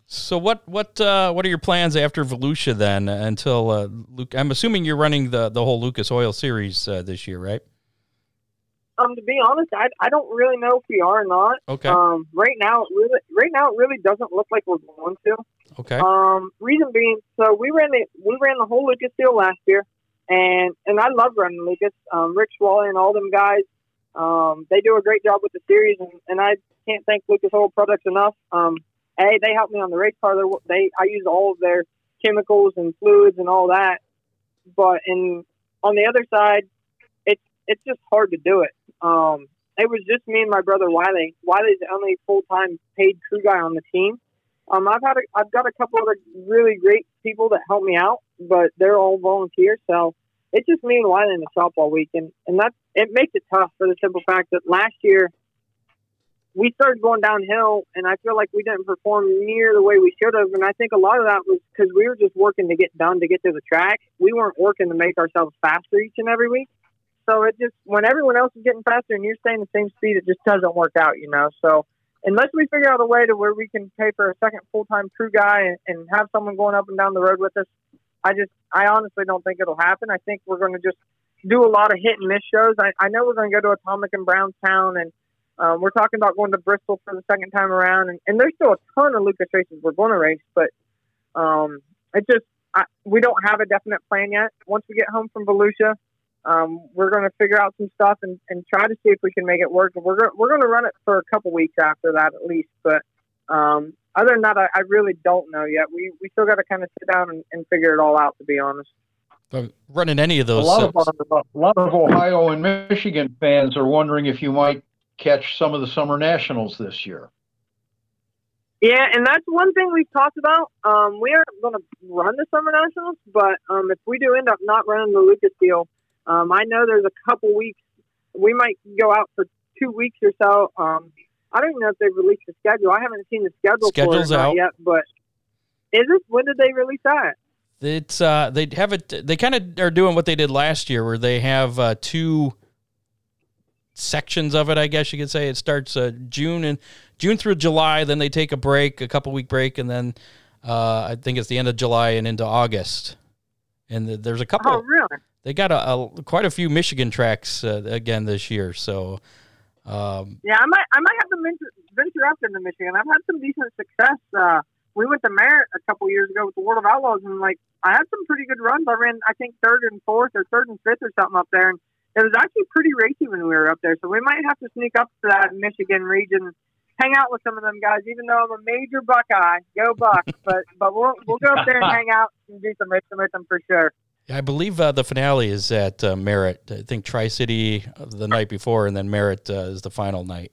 So what what uh, what are your plans after Volusia then? Until uh, Luke, I'm assuming you're running the the whole Lucas Oil series uh, this year, right? Um, to be honest, I, I don't really know if we are or not. Okay. Um, right now, it really, right now, it really doesn't look like we're going to. Okay. Um, reason being, so we ran the we ran the whole Lucas deal last year, and and I love running Lucas. Um, Rick Schwallie and all them guys, um, they do a great job with the series, and, and I can't thank Lucas Oil Products enough. Um, a, they help me on the race car. They're- They I use all of their chemicals and fluids and all that, but in on the other side, it's it's just hard to do it. Um, it was just me and my brother Wiley. Wiley's the only full time paid crew guy on the team. Um, I've had a, I've got a couple other really great people that help me out, but they're all volunteers. So it's just me and Wiley in the shop all week, and and that it makes it tough for the simple fact that last year we started going downhill, and I feel like we didn't perform near the way we should have. And I think a lot of that was because we were just working to get done to get to the track. We weren't working to make ourselves faster each and every week. So it just when everyone else is getting faster and you're staying the same speed, it just doesn't work out, you know. So unless we figure out a way to where we can pay for a second full time crew guy and, and have someone going up and down the road with us, I just I honestly don't think it'll happen. I think we're going to just do a lot of hit and miss shows. I, I know we're going to go to Atomic and Brownstown, and um, we're talking about going to Bristol for the second time around. And, and there's still a ton of Lucas races we're going to race, but um, it just I, we don't have a definite plan yet. Once we get home from Volusia, um, we're going to figure out some stuff and, and try to see if we can make it work. We're go- we're going to run it for a couple weeks after that at least. But um, other than that, I, I really don't know yet. We we still got to kind of sit down and, and figure it all out. To be honest. Uh, running any of A those. lot uh, of our, a lot of Ohio and Michigan fans are wondering if you might catch some of the summer nationals this year. Yeah, and that's one thing we've talked about. Um, we aren't going to run the Summer Nationals, but um, if we do end up not running the Lucas deal, um, I know there's a couple weeks. We might go out for two weeks or so. Um, I don't even know if they've released the schedule. I haven't seen the schedule Schedule's for it out. yet, but is it? When did they release that? It's uh, they have it. They kind of are doing what they did last year, where they have uh, two sections of it. I guess you could say it starts uh, June and June through July. Then they take a break, a couple week break, and then uh, I think it's the end of July and into August. And th- there's a couple. Oh, really? They got a, a quite a few Michigan tracks uh, again this year. So um, Yeah, I might. I might have to venture, venture out into Michigan. I've had some decent success. Uh, we went to Merritt a couple years ago with the World of Outlaws, and like I had some pretty good runs. I ran, I think, third and fourth, or third and fifth, or something up there, and it was actually pretty racy when we were up there. So we might have to sneak up to that Michigan region, hang out with some of them guys. Even though I'm a major Buckeye, go Buck! but but we'll we'll go up there and hang out and do some racing with them for sure. I believe uh, the finale is at uh, Merritt. I think Tri City the night before, and then Merritt uh, is the final night.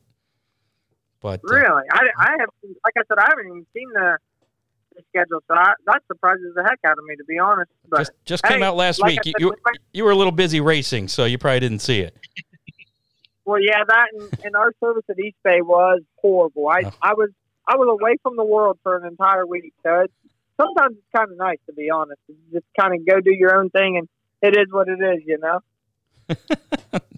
But uh, Really, I, I have like I said, I haven't even seen the, the schedule, so I, that surprises the heck out of me to be honest. But just just came hey, out last like week. You, said, you might- you were a little busy racing, so you probably didn't see it. Well, yeah, that and, and our service at East Bay was horrible. I Oh. I was I was away from the world for an entire week. So it's, sometimes it's kind of nice to be honest. Just kind of go do your own thing, and it is what it is, you know.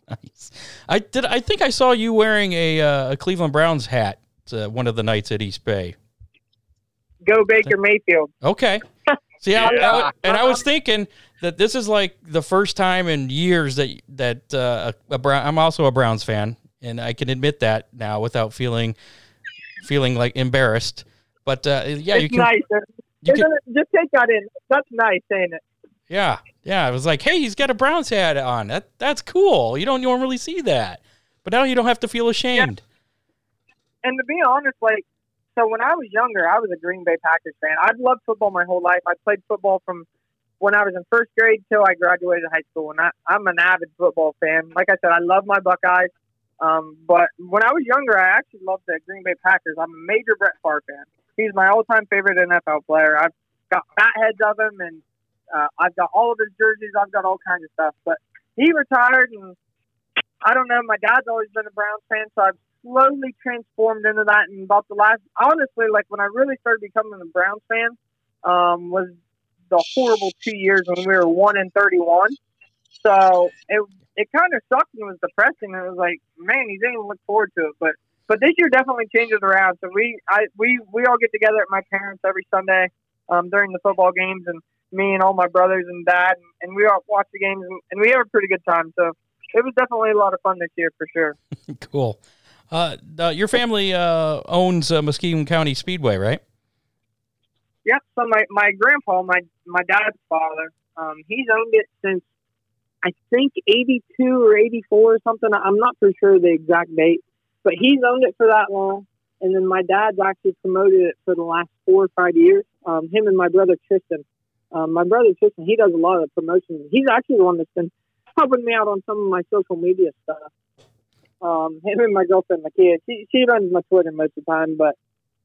nice. I did. I think I saw you wearing a, uh, a Cleveland Browns hat uh, one of the nights at East Bay. Go Baker Mayfield. Okay. See, I, I- Yeah. and I was thinking that this is like the first time in years that that uh, a, a Brown. I'm also a Browns fan, and I can admit that now without feeling feeling like embarrassed. But uh, yeah, you can. nice. You? Just take that in. That's nice, ain't it? Yeah, yeah. It was like, hey, he's got a Browns hat on. That that's cool. You don't normally see that, but now you don't have to feel ashamed. and to be honest, like, so when I was younger, I was a Green Bay Packers fan. I'd loved football my whole life. I played football from when I was in first grade till I graduated high school, and I, I'm an avid football fan. Like I said, I love my Buckeyes. Um, but when I was younger, I actually loved the Green Bay Packers. I'm a major Brett Favre fan. He's my all-time favorite NFL player. I've got fat heads of him, and uh, I've got all of his jerseys. I've got all kinds of stuff. But he retired, and I don't know. My dad's always been a Browns fan, so I've slowly transformed into that. And about the last, honestly, like when I really started becoming a Browns fan, um, was the horrible two years when we were one and thirty-one. So it it kind of sucked and was depressing. It was like, man, you didn't even look forward to it. But but this year definitely changes around. So we I we we all get together at my parents every Sunday um, during the football games, and me and all my brothers and dad, and, and we all watch the games, and, and we have a pretty good time. So it was definitely a lot of fun this year for sure. cool. Uh, uh, your family uh, owns uh, Muskingum County Speedway, right? Yep. So my, my grandpa, my my dad's father, um, he's owned it since I think eighty two or eighty four or something. I'm not for sure the exact date, but he's owned it for that long. And then my dad's actually promoted it for the last four or five years. Um, him and my brother Tristan. Um, my brother Tristan, he does a lot of promotions. He's actually the one that's been helping me out on some of my social media stuff. Um, him and my girlfriend, my kid, she, she runs my Twitter most of the time, but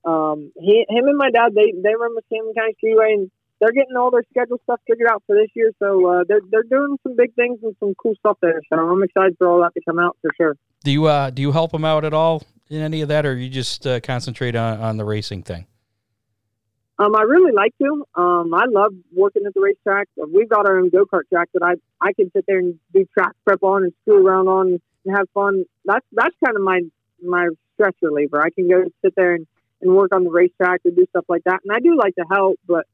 um, he, him and my dad, they they run Muskingum County Speedway, and they're getting all their schedule stuff figured out for this year. So uh, they're they're doing some big things and some cool stuff there. So I'm excited for all that to come out for sure. Do you uh, do you help them out at all in any of that, or you just uh, concentrate on, on the racing thing? Um, I really like to. Um, I love working at the racetrack. We've got our own go kart track that I I can sit there and do track prep on and screw around on and have fun. That's that's kind of my my stress reliever. I can go sit there and and work on the racetrack and do stuff like that. And I do like to help, but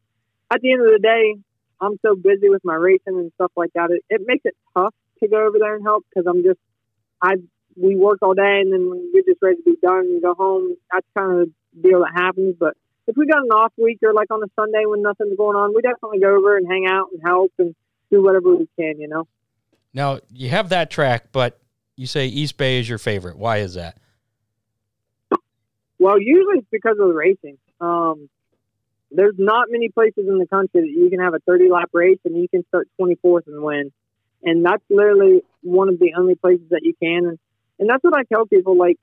at the end of the day, I'm so busy with my racing and stuff like that. It, it makes it tough to go over there and help because I'm just, I, we work all day and then when you're just ready to be done and go home, that's kind of the deal that happens. But if we got an off week or like on a Sunday when nothing's going on, we definitely go over and hang out and help and do whatever we can, you know? Now, you have that track, but you say East Bay is your favorite. Why is that? Well, usually it's because of the racing. Um, there's not many places in the country that you can have a 30 lap race and you can start 24th and win. And that's literally one of the only places that you can. And, and that's what I tell people. Like,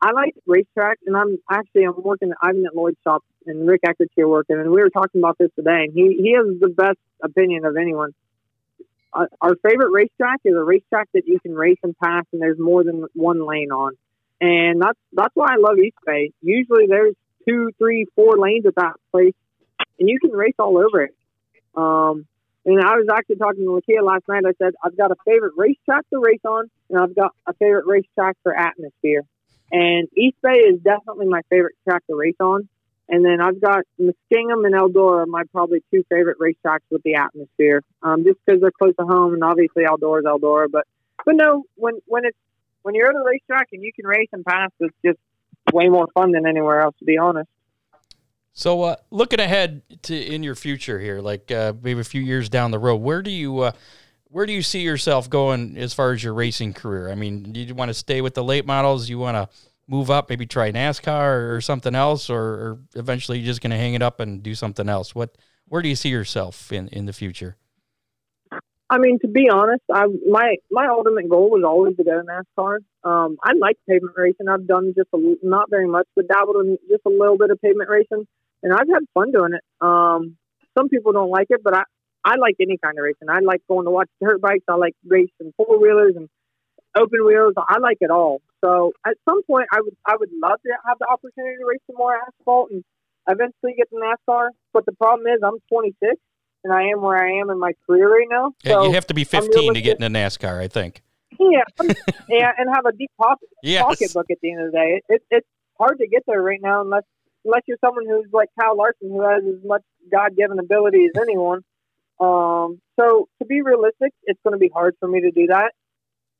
I like racetrack, and I'm actually I'm working Ivan at Lloyd's shop, and Rick Eckert's here working, and we were talking about this today, and he he has the best opinion of anyone. Uh, our favorite racetrack is a racetrack that you can race and pass, and there's more than one lane on and that's that's why I love East Bay. Usually there's two, three, four lanes at that place, and you can race all over it. Um, and I was actually talking to Lakia last night. I said I've got a favorite racetrack to race on, and I've got a favorite racetrack for atmosphere. And East Bay is definitely my favorite track to race on. And then I've got Muskingum and Eldora, my probably two favorite racetracks with the atmosphere, um, just because they're close to home, and obviously Eldora is Eldora. But but no, when when it's when you're at a racetrack and you can race and pass, it's just way more fun than anywhere else, to be honest. So, uh, looking ahead to in your future here, like uh, maybe a few years down the road, where do you uh, where do you see yourself going as far as your racing career? I mean, do you want to stay with the late models? You want to move up, maybe try NASCAR or something else, or, or eventually you're just going to hang it up and do something else? What where do you see yourself in in the future? I mean, to be honest, I my my ultimate goal was always to go to NASCAR. Um, I like pavement racing. I've done just a, not very much, but dabbled in just a little bit of pavement racing, and I've had fun doing it. Um, some people don't like it, but I I like any kind of racing. I like going to watch dirt bikes. I like racing four wheelers and open wheels. I like it all. So at some point, I would I would love to have the opportunity to race some more asphalt and eventually get to NASCAR. But the problem is, I'm 26 and I am where I am in my career right now. So yeah, you have to be 15 to get into NASCAR, I think. Yeah, yeah, and have a deep pocket yes. pocketbook at the end of the day. It, it, it's hard to get there right now unless unless you're someone who's like Kyle Larson, who has as much God given ability as anyone. Um, so to be realistic, it's going to be hard for me to do that.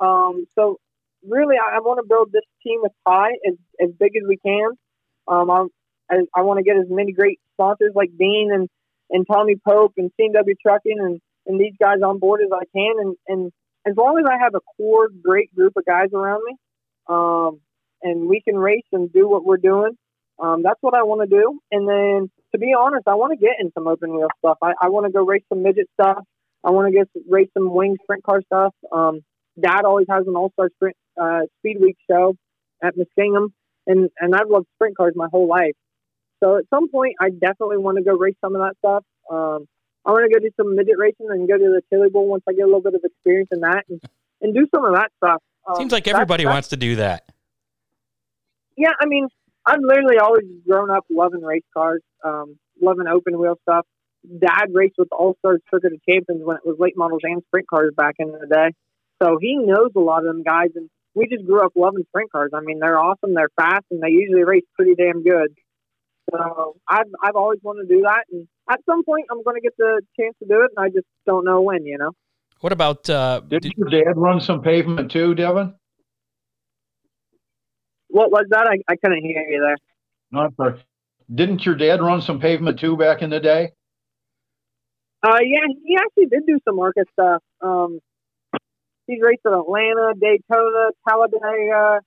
Um, so really, I, I want to build this team with Ty as as big as we can. Um, I'm, I, I want to get as many great sponsors like Dean and and Tommy Pope and CW Trucking and, and these guys on board as I can. And, and as long as I have a core, great group of guys around me, um, and we can race and do what we're doing, um, that's what I want to do. And then, to be honest, I want to get in some open wheel stuff. I, I want to go race some midget stuff. I want to get race some wing sprint car stuff. Um, Dad always has an all star sprint uh, speed week show at Muskingum, and and I've loved sprint cars my whole life. So at some point, I definitely want to go race some of that stuff. Um, I want to go do some midget racing and go to the Chili Bowl once I get a little bit of experience in that and, and do some of that stuff. Um, Seems like everybody that's, that's, wants to do that. Yeah, I mean, I've literally always grown up loving race cars, um, loving open wheel stuff. Dad raced with the All Stars Circuit of Champions when it was late models and sprint cars back in the day. So he knows a lot of them guys, and we just grew up loving sprint cars. I mean, they're awesome, they're fast, and they usually race pretty damn good. So I've I've always wanted to do that, and at some point I'm going to get the chance to do it, and I just don't know when. You know. What about uh, Did your dad run some pavement too, Devin? What was that? I, I couldn't hear you there. No, I'm sorry. Didn't your dad run some pavement too back in the day? Uh, yeah, he actually did do some market stuff. Um, he's raced at Atlanta, Daytona, Talladega.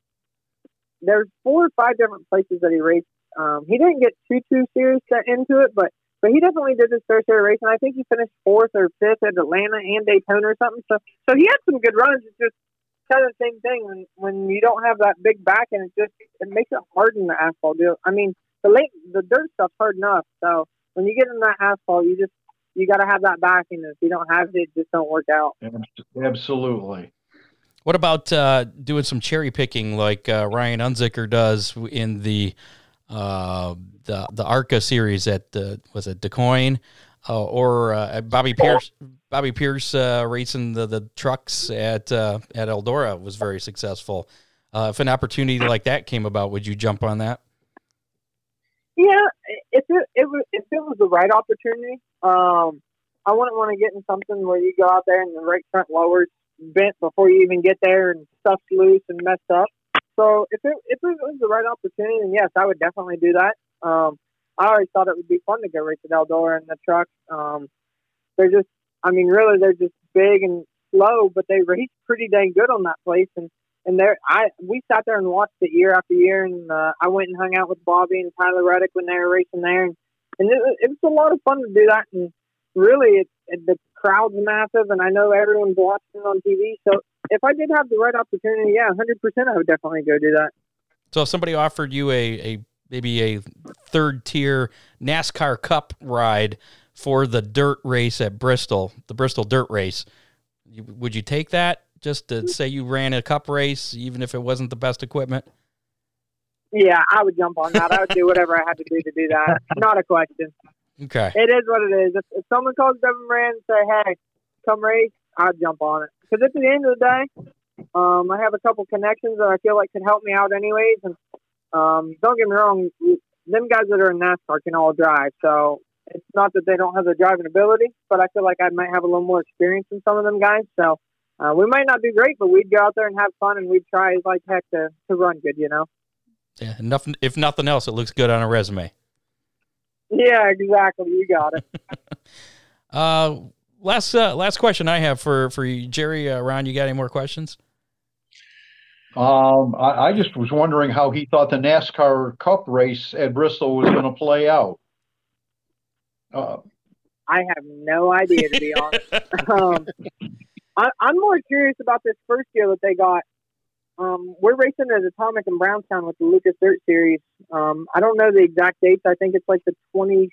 There's four or five different places that he raced. Um, he didn't get too too serious into it, but but he definitely did his fair share of racing. I think he finished fourth or fifth at Atlanta and Daytona or something. So so he had some good runs. It's just kind of the same thing when when you don't have that big back and it just it makes it hard in the asphalt. I mean the late the dirt stuff's hard enough. So when you get in that asphalt, you just you got to have that backing. If you don't have it, it just don't work out. Absolutely. What about uh, doing some cherry picking like uh, Ryan Unzicker does in the uh, the the ARCA series at the was it DuQuoin uh, or uh, Bobby Pierce Bobby Pierce uh, racing the, the trucks at at Eldora was very successful. if an opportunity like that came about, would you jump on that? Yeah, if it, it was if it was the right opportunity, um, I wouldn't want to get in something where you go out there and the right front lowers bent before you even get there and stuff's loose and messed up. So if it if it was the right opportunity, then yes, I would definitely do that. Um, I always thought it would be fun to go race at Eldora in the truck. Um, they're just, I mean, really, they're just big and slow, but they race pretty dang good on that place. And and there, I we sat there and watched it year after year, and uh, I went and hung out with Bobby and Tyler Reddick when they were racing there, and, and it, it was a lot of fun to do that. And really, it, it, the crowd's massive, and I know everyone's watching on TV. So if I did have the right opportunity, yeah, hundred percent, I would definitely go do that. So if somebody offered you a, a maybe a third tier NASCAR Cup ride for the dirt race at Bristol, the Bristol Dirt Race, would you take that? Just to say you ran a cup race, even if it wasn't the best equipment. Yeah, I would jump on that. I would do whatever I had to do to do that. Not a question. Okay. It is what it is. If, if someone calls Devin Moran and say, "Hey, come race," I'd jump on it. Because at the end of the day, um, I have a couple connections that I feel like could help me out anyways. And um, don't get me wrong, them guys that are in NASCAR can all drive. So it's not that they don't have the driving ability, but I feel like I might have a little more experience than some of them guys. So uh, we might not do great, but we'd go out there and have fun, and we'd try like heck to, to run good, you know. Yeah, nothing. If nothing else, it looks good on a resume. Yeah, exactly. You got it. uh, last uh, last question I have for for you, Jerry. Uh, Ron, you got any more questions? Um, I, I just was wondering how he thought the NASCAR Cup race at Bristol was going to play out. Uh, I have no idea, to be honest. um, I, I'm more curious about this first year that they got. Um, we're racing at Atomic in Brownstown with the Lucas Dirt Series. Um, I don't know the exact dates. I think it's like the 22nd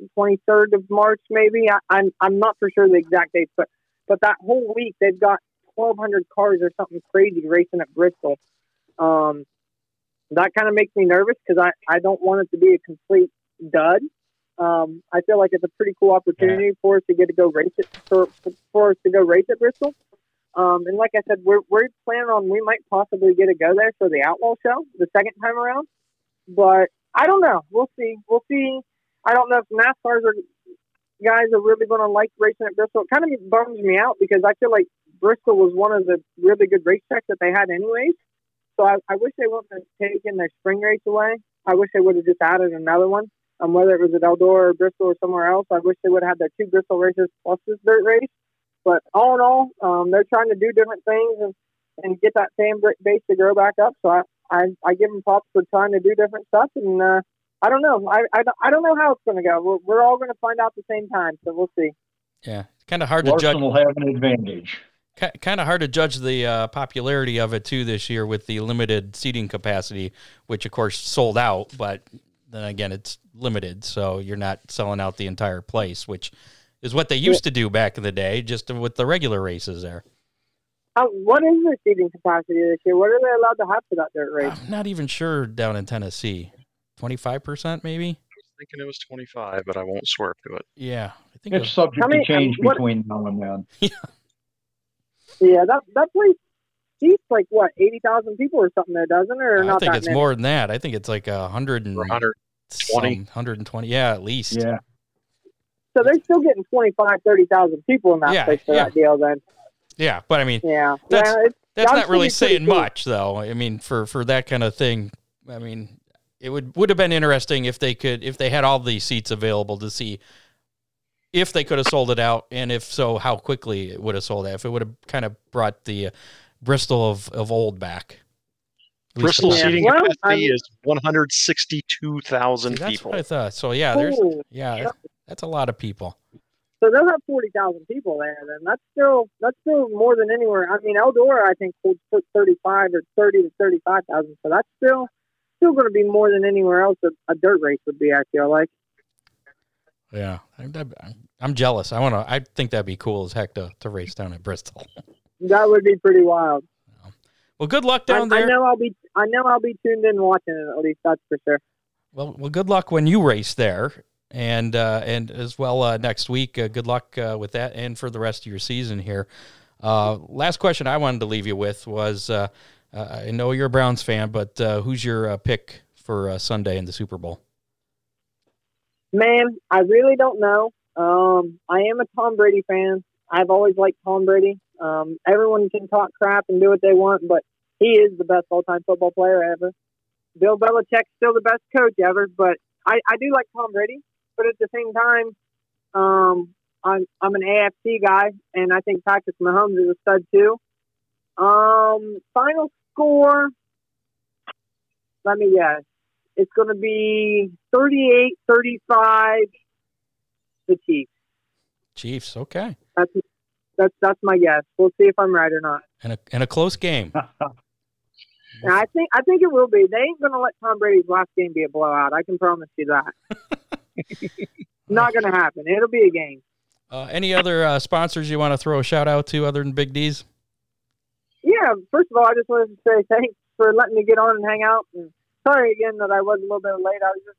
and 23rd of March, maybe. I, I'm I'm not for sure the exact dates, but but that whole week they've got 1,200 cars or something crazy racing at Bristol. Um, that kind of makes me nervous because I I don't want it to be a complete dud. Um, I feel like it's a pretty cool opportunity for us to get to go race it for for us to go race at Bristol. Um, and like I said, we're we're planning on we might possibly get to go there for the Outlaw Show the second time around, but I don't know. We'll see. We'll see. I don't know if NASCAR's are guys are really going to like racing at Bristol. It kind of bums me out because I feel like Bristol was one of the really good racetracks that they had anyways. So I, I wish they wouldn't have taken their spring race away. I wish they would have just added another one um, whether it was at Eldora or Bristol or somewhere else. I wish they would have had their two Bristol races plus this dirt race. But all in all, um, they're trying to do different things and, and get that fan base to grow back up. So I, I, I give them props for trying to do different stuff. And uh, I don't know. I, I, I don't know how it's going to go. We're, we're all going to find out at the same time. So we'll see. Yeah, it's kind of hard Larson to judge. will have an advantage. Kind of hard to judge the uh, popularity of it too this year with the limited seating capacity, which of course sold out. But then again, it's limited, so you're not selling out the entire place, which is what they used to do back in the day, just with the regular races there. Uh, what is the seating capacity this year? What are they allowed to have for that dirt race? I'm not even sure down in Tennessee. Twenty five percent, maybe. I was thinking it was 25, but I won't swear to it. Yeah, I think It's subject How many- to change um, what- between now and then. Yeah, that that place seats like what eighty thousand people or something there, doesn't it? Or I not think that it's many? more than that. I think it's like a hundred and Or 100. some- 20. 120. Yeah, at least. Yeah. So they're still getting 25, 30,000 people in that Yeah, place for yeah. that deal. Then, Yeah, but I mean, yeah, That's- well, it's, that's not really should be saying cool. much, though. I mean, for for that kind of thing, I mean, it would would have been interesting if they could if they had all these seats available to see if they could have sold it out, and if so, how quickly it would have sold out. If it would have kind of brought the uh, Bristol of of old back. Bristol Yeah. seating Well, capacity I'm- is 162,000 See, that's people. what I thought. So yeah, there's Ooh. yeah, that's, that's a lot of people. So they'll have forty thousand people there. Then that's still that's still more than anywhere. I mean, Eldora I think holds put thirty five or thirty to thirty five thousand. So that's still still going to be more than anywhere else a, a dirt race would be. I feel like. Yeah, I'm, I'm- I'm jealous. I want to. I think that'd be cool as heck to to race down at Bristol. That would be pretty wild. Well, good luck I, down I there. know I'll be I know I'll be tuned in watching it at least. That's for sure. Well, well, good luck when you race there, and uh, and as well uh, next week. Uh, good luck uh, with that, and for the rest of your season here. Uh, last question I wanted to leave you with was: uh, uh, I know you're a Browns fan, but uh, who's your uh, pick for uh, Sunday in the Super Bowl? Man, I really don't know. Um, I am a Tom Brady fan. I've always liked Tom Brady. Um, everyone can talk crap and do what they want, but he is the best all-time football player ever. Bill Belichick's still the best coach ever, but I, I do like Tom Brady. But at the same time, um, I'm I'm an AFC guy, and I think Patrick Mahomes is a stud too. Um, final score. Let me guess. It's going to be 38-35 the Chiefs. Chiefs. Okay, That's that's that's my guess. We'll see if I'm right or not. and a and a close game. And I think I think it will be. They ain't gonna let Tom Brady's last game be a blowout. I can promise you that. not gonna happen. It'll be a game. Uh, any other uh, sponsors you want to throw a shout out to other than Big D's? Yeah. First of all, I just wanted to say thanks for letting me get on and hang out. And sorry again that I was a little bit late. I was just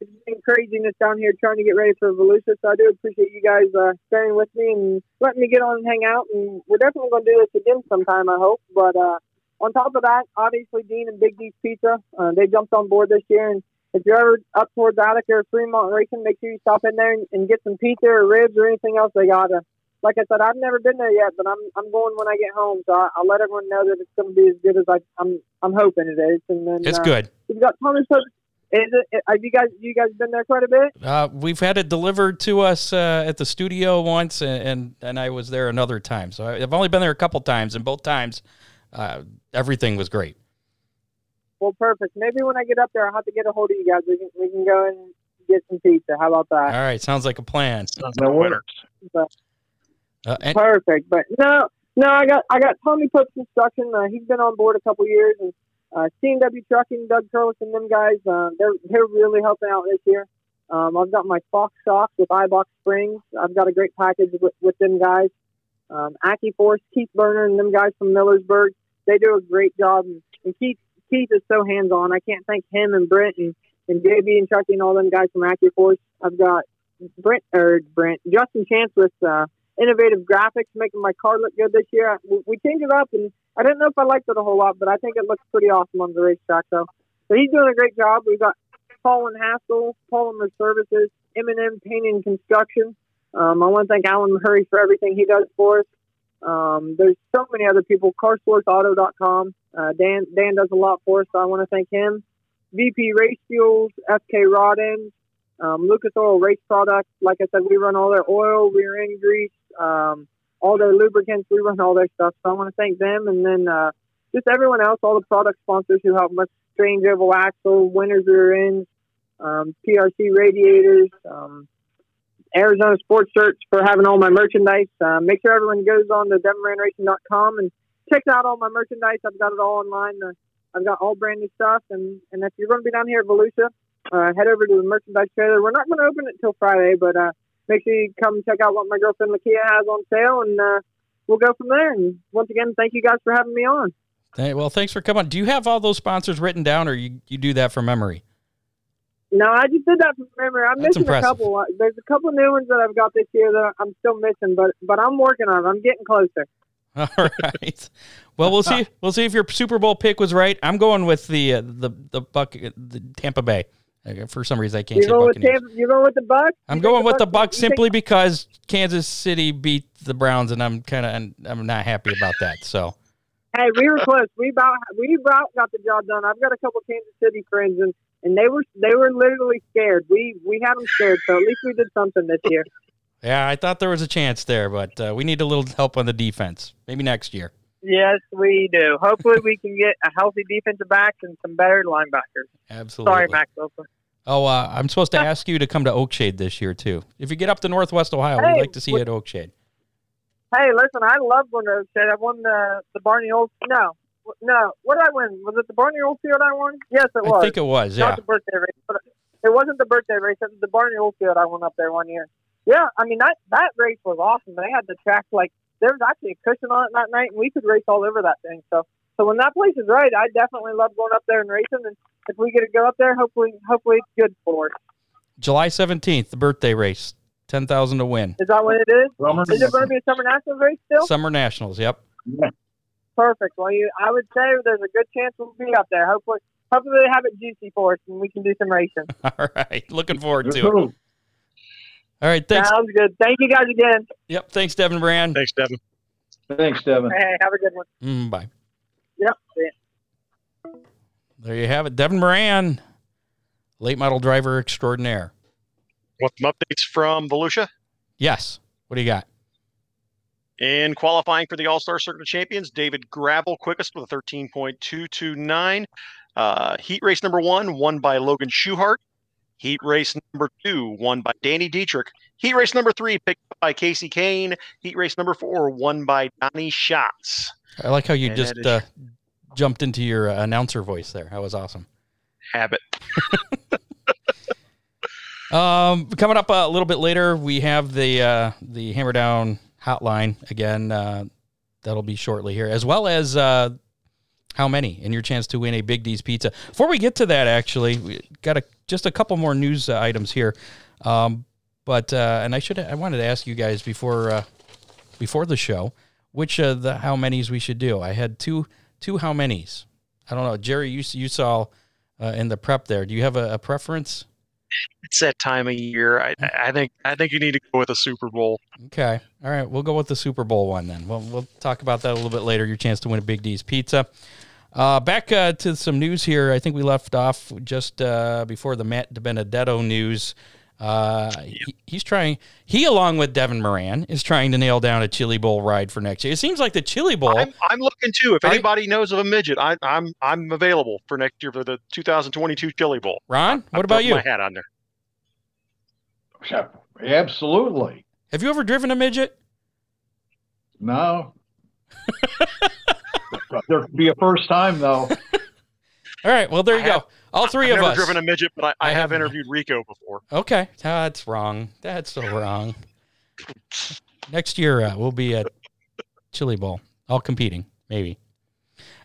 it's been craziness down here trying to get ready for Volusia. So I do appreciate you guys uh, staying with me and letting me get on and hang out. And we're definitely going to do this again sometime, I hope. But uh, on top of that, obviously Dean and Big D's Pizza, uh, they jumped on board this year. And if you're ever up towards Attica or Fremont Racing, make sure you stop in there and, and get some pizza or ribs or anything else they got. Uh, like I said, I've never been there yet, but I'm I'm going when I get home. So I, I'll let everyone know that it's going to be as good as I, I'm I'm hoping it is. And then It's uh, good. We've got Thomas Hook. Is it? Have you guys? You guys been there quite a bit? Uh, we've had it delivered to us uh, at the studio once, and, and and I was there another time. So I've only been there a couple times, and both times, uh, everything was great. Well, perfect. Maybe when I get up there, I'll have to get a hold of you guys. We can we can go and get some pizza. How about that? All right, sounds like a plan. Sounds That like a Uh, and, Perfect. But no, no, I got I got Tommy Pope Construction. Uh, he's been on board a couple years, and uh, C&W Trucking, Doug Curlis, and them guys. Uh, they're they're really helping out this year. Um, I've got my Fox shocks with Eibach springs. I've got a great package with, with them guys. Um, Aki Force, Keith Berner, and them guys from Millersburg. They do a great job. And, Keith Keith is so hands on. I can't thank him and Brent and, and JB and Chucky and all them guys from Aki Force. I've got Brent or Brent Justin Chance with uh, innovative graphics, making my car look good this year. We, we changed it up, and I didn't know if I liked it a whole lot, but I think it looks pretty awesome on the racetrack. though. so he's doing a great job. We've got Paul and Haskell, Polymer Services, M&M Painting Construction. Um, I want to thank Alan Murray for everything he does for us. Um, there's so many other people. CarSourceAuto.com. Uh, Dan Dan does a lot for us, so I want to thank him. VP Race Fuels, FK Rod Ends, um, Lucas Oil Race Products. Like I said, we run all their oil, rear end grease, um, all their lubricants. We run all their stuff. So I want to thank them, and then uh, just everyone else, all the product sponsors who help us. Strange Oval Axle, Winters Rear Ends, um, PRC Radiators, um, Arizona Sports Shirts for having all my merchandise. Uh, make sure everyone goes on to DevonRanRacing.com and checks out all my merchandise. I've got it all online. Uh, I've got all brand new stuff. And, and if you're going to be down here at Volusia, uh, head over to the merchandise trailer. We're not going to open it till Friday, but uh, make sure you come check out what my girlfriend Lakia has on sale, and uh, we'll go from there. And once again, thank you guys for having me on. hey, well, thanks for coming. Do you have all those sponsors written down, or you, you do that from memory? No, I just did that from memory. I'm That's missing impressive. a couple. Uh, There's a couple new ones that I've got this year that I'm still missing, but but I'm working on. it. I'm getting closer. All right. Well, we'll see. We'll see if your Super Bowl pick was right. I'm going with the uh, the the Buck the Tampa Bay. Uh, For some reason, I can't You going with. Tampa? You going with the Bucks? I'm You going with the Bucks simply because Kansas City beat the Browns, and I'm kind of I'm not happy about that. So Hey, we were close. We about we about got the job done. I've got a couple Kansas City friends, and and they were they were literally scared. We we had them scared, so at least we did something this year. yeah, I thought there was a chance there, but uh, we need a little help on the defense. Maybe next year. Yes, we do. Hopefully, we can get a healthy defensive back and some better linebackers. Absolutely. Sorry, Max Wilson. Oh, uh, I'm supposed to ask you to come to Oakshade this year too. If you get up to Northwest Ohio, we'd like to see you at Oakshade. Hey, listen, I love going to Oakshade. I won the the Barney Old. No, no. What did I win? Was it the Barney Oldfield I won? Yes, it was. I think it was. Not Yeah. the birthday race, but it wasn't the birthday race. It was the Barney Oldfield I went up there one year. Yeah, I mean that that race was awesome. But they had the track like there was actually a cushion on it that night, and we could race all over that thing. So, so when that place is right, I definitely love going up there and racing. And if we get to go up there, hopefully, hopefully it's good for us. July 17th, the birthday race, ten thousand to win. Is that what it is? Summer Is it going to be a summer nationals race still? Summer Nationals. Yep. Perfect. Well, you, I would say there's a good chance we'll be up there. Hopefully, hopefully they have it juicy for us, and we can do some racing. All right. Looking forward to it. All right. Thanks. Sounds good. Thank you guys again. Yep. Thanks, Devin Brand. Thanks, Devin. Thanks, Devin. Hey, have a good one. Mm, bye. Yep. There you have it. Devin Moran, late model driver extraordinaire. Want some updates from Volusia? Yes. What do you got? In qualifying for the All Star Circuit of Champions, David Gravel quickest with a 13.229. Uh, heat race number one, won by Logan Schuchart. Heat race number two, won by Danny Dietrich. Heat race number three, picked up by Kasey Kahne. Heat race number four, won by Donny Schatz. I like how you And just that is- uh, jumped into your uh, announcer voice there. That was awesome. Habit. Um, coming up a little bit later, we have the uh, the Hammer Down hotline again. Uh, that'll be shortly here, as well as uh, how many and your chance to win a Big D's pizza. Before we get to that, actually, we got a just a couple more news uh, items here. Um, but uh, and I should I wanted to ask you guys before uh, before the show which of the how many's we should do. I had two two how many's. I don't know, Jerry. You you saw uh, in the prep there. Do you have a, a preference? It's that time of year. I, I think I think you need to go with a Super Bowl. Okay. All right. We'll go with the Super Bowl one then. We'll, we'll talk about that a little bit later. Your chance to win a Big D's pizza. Uh, back uh, to some news here. I think we left off just uh, before the Matt DiBenedetto news. Uh, he, he's trying, he, along with Devin Moran, is trying to nail down a Chili Bowl ride for next year. It seems like the Chili Bowl. I'm, I'm looking too. If Are you- anybody knows of a midget, I, I'm I'm available for next year for the 2022 Chili Bowl. Ron, I'm what about throwing you? My hat on there. Yeah, absolutely. Have you ever driven a midget? No. there could be a first time though. All right. Well, there you I go. have- All 3 I've of never us. driven a midget, but I, I, I have haven't. interviewed Rico before. Okay, that's wrong. That's so wrong. Next year uh, we'll be at Chili Bowl, all competing, maybe.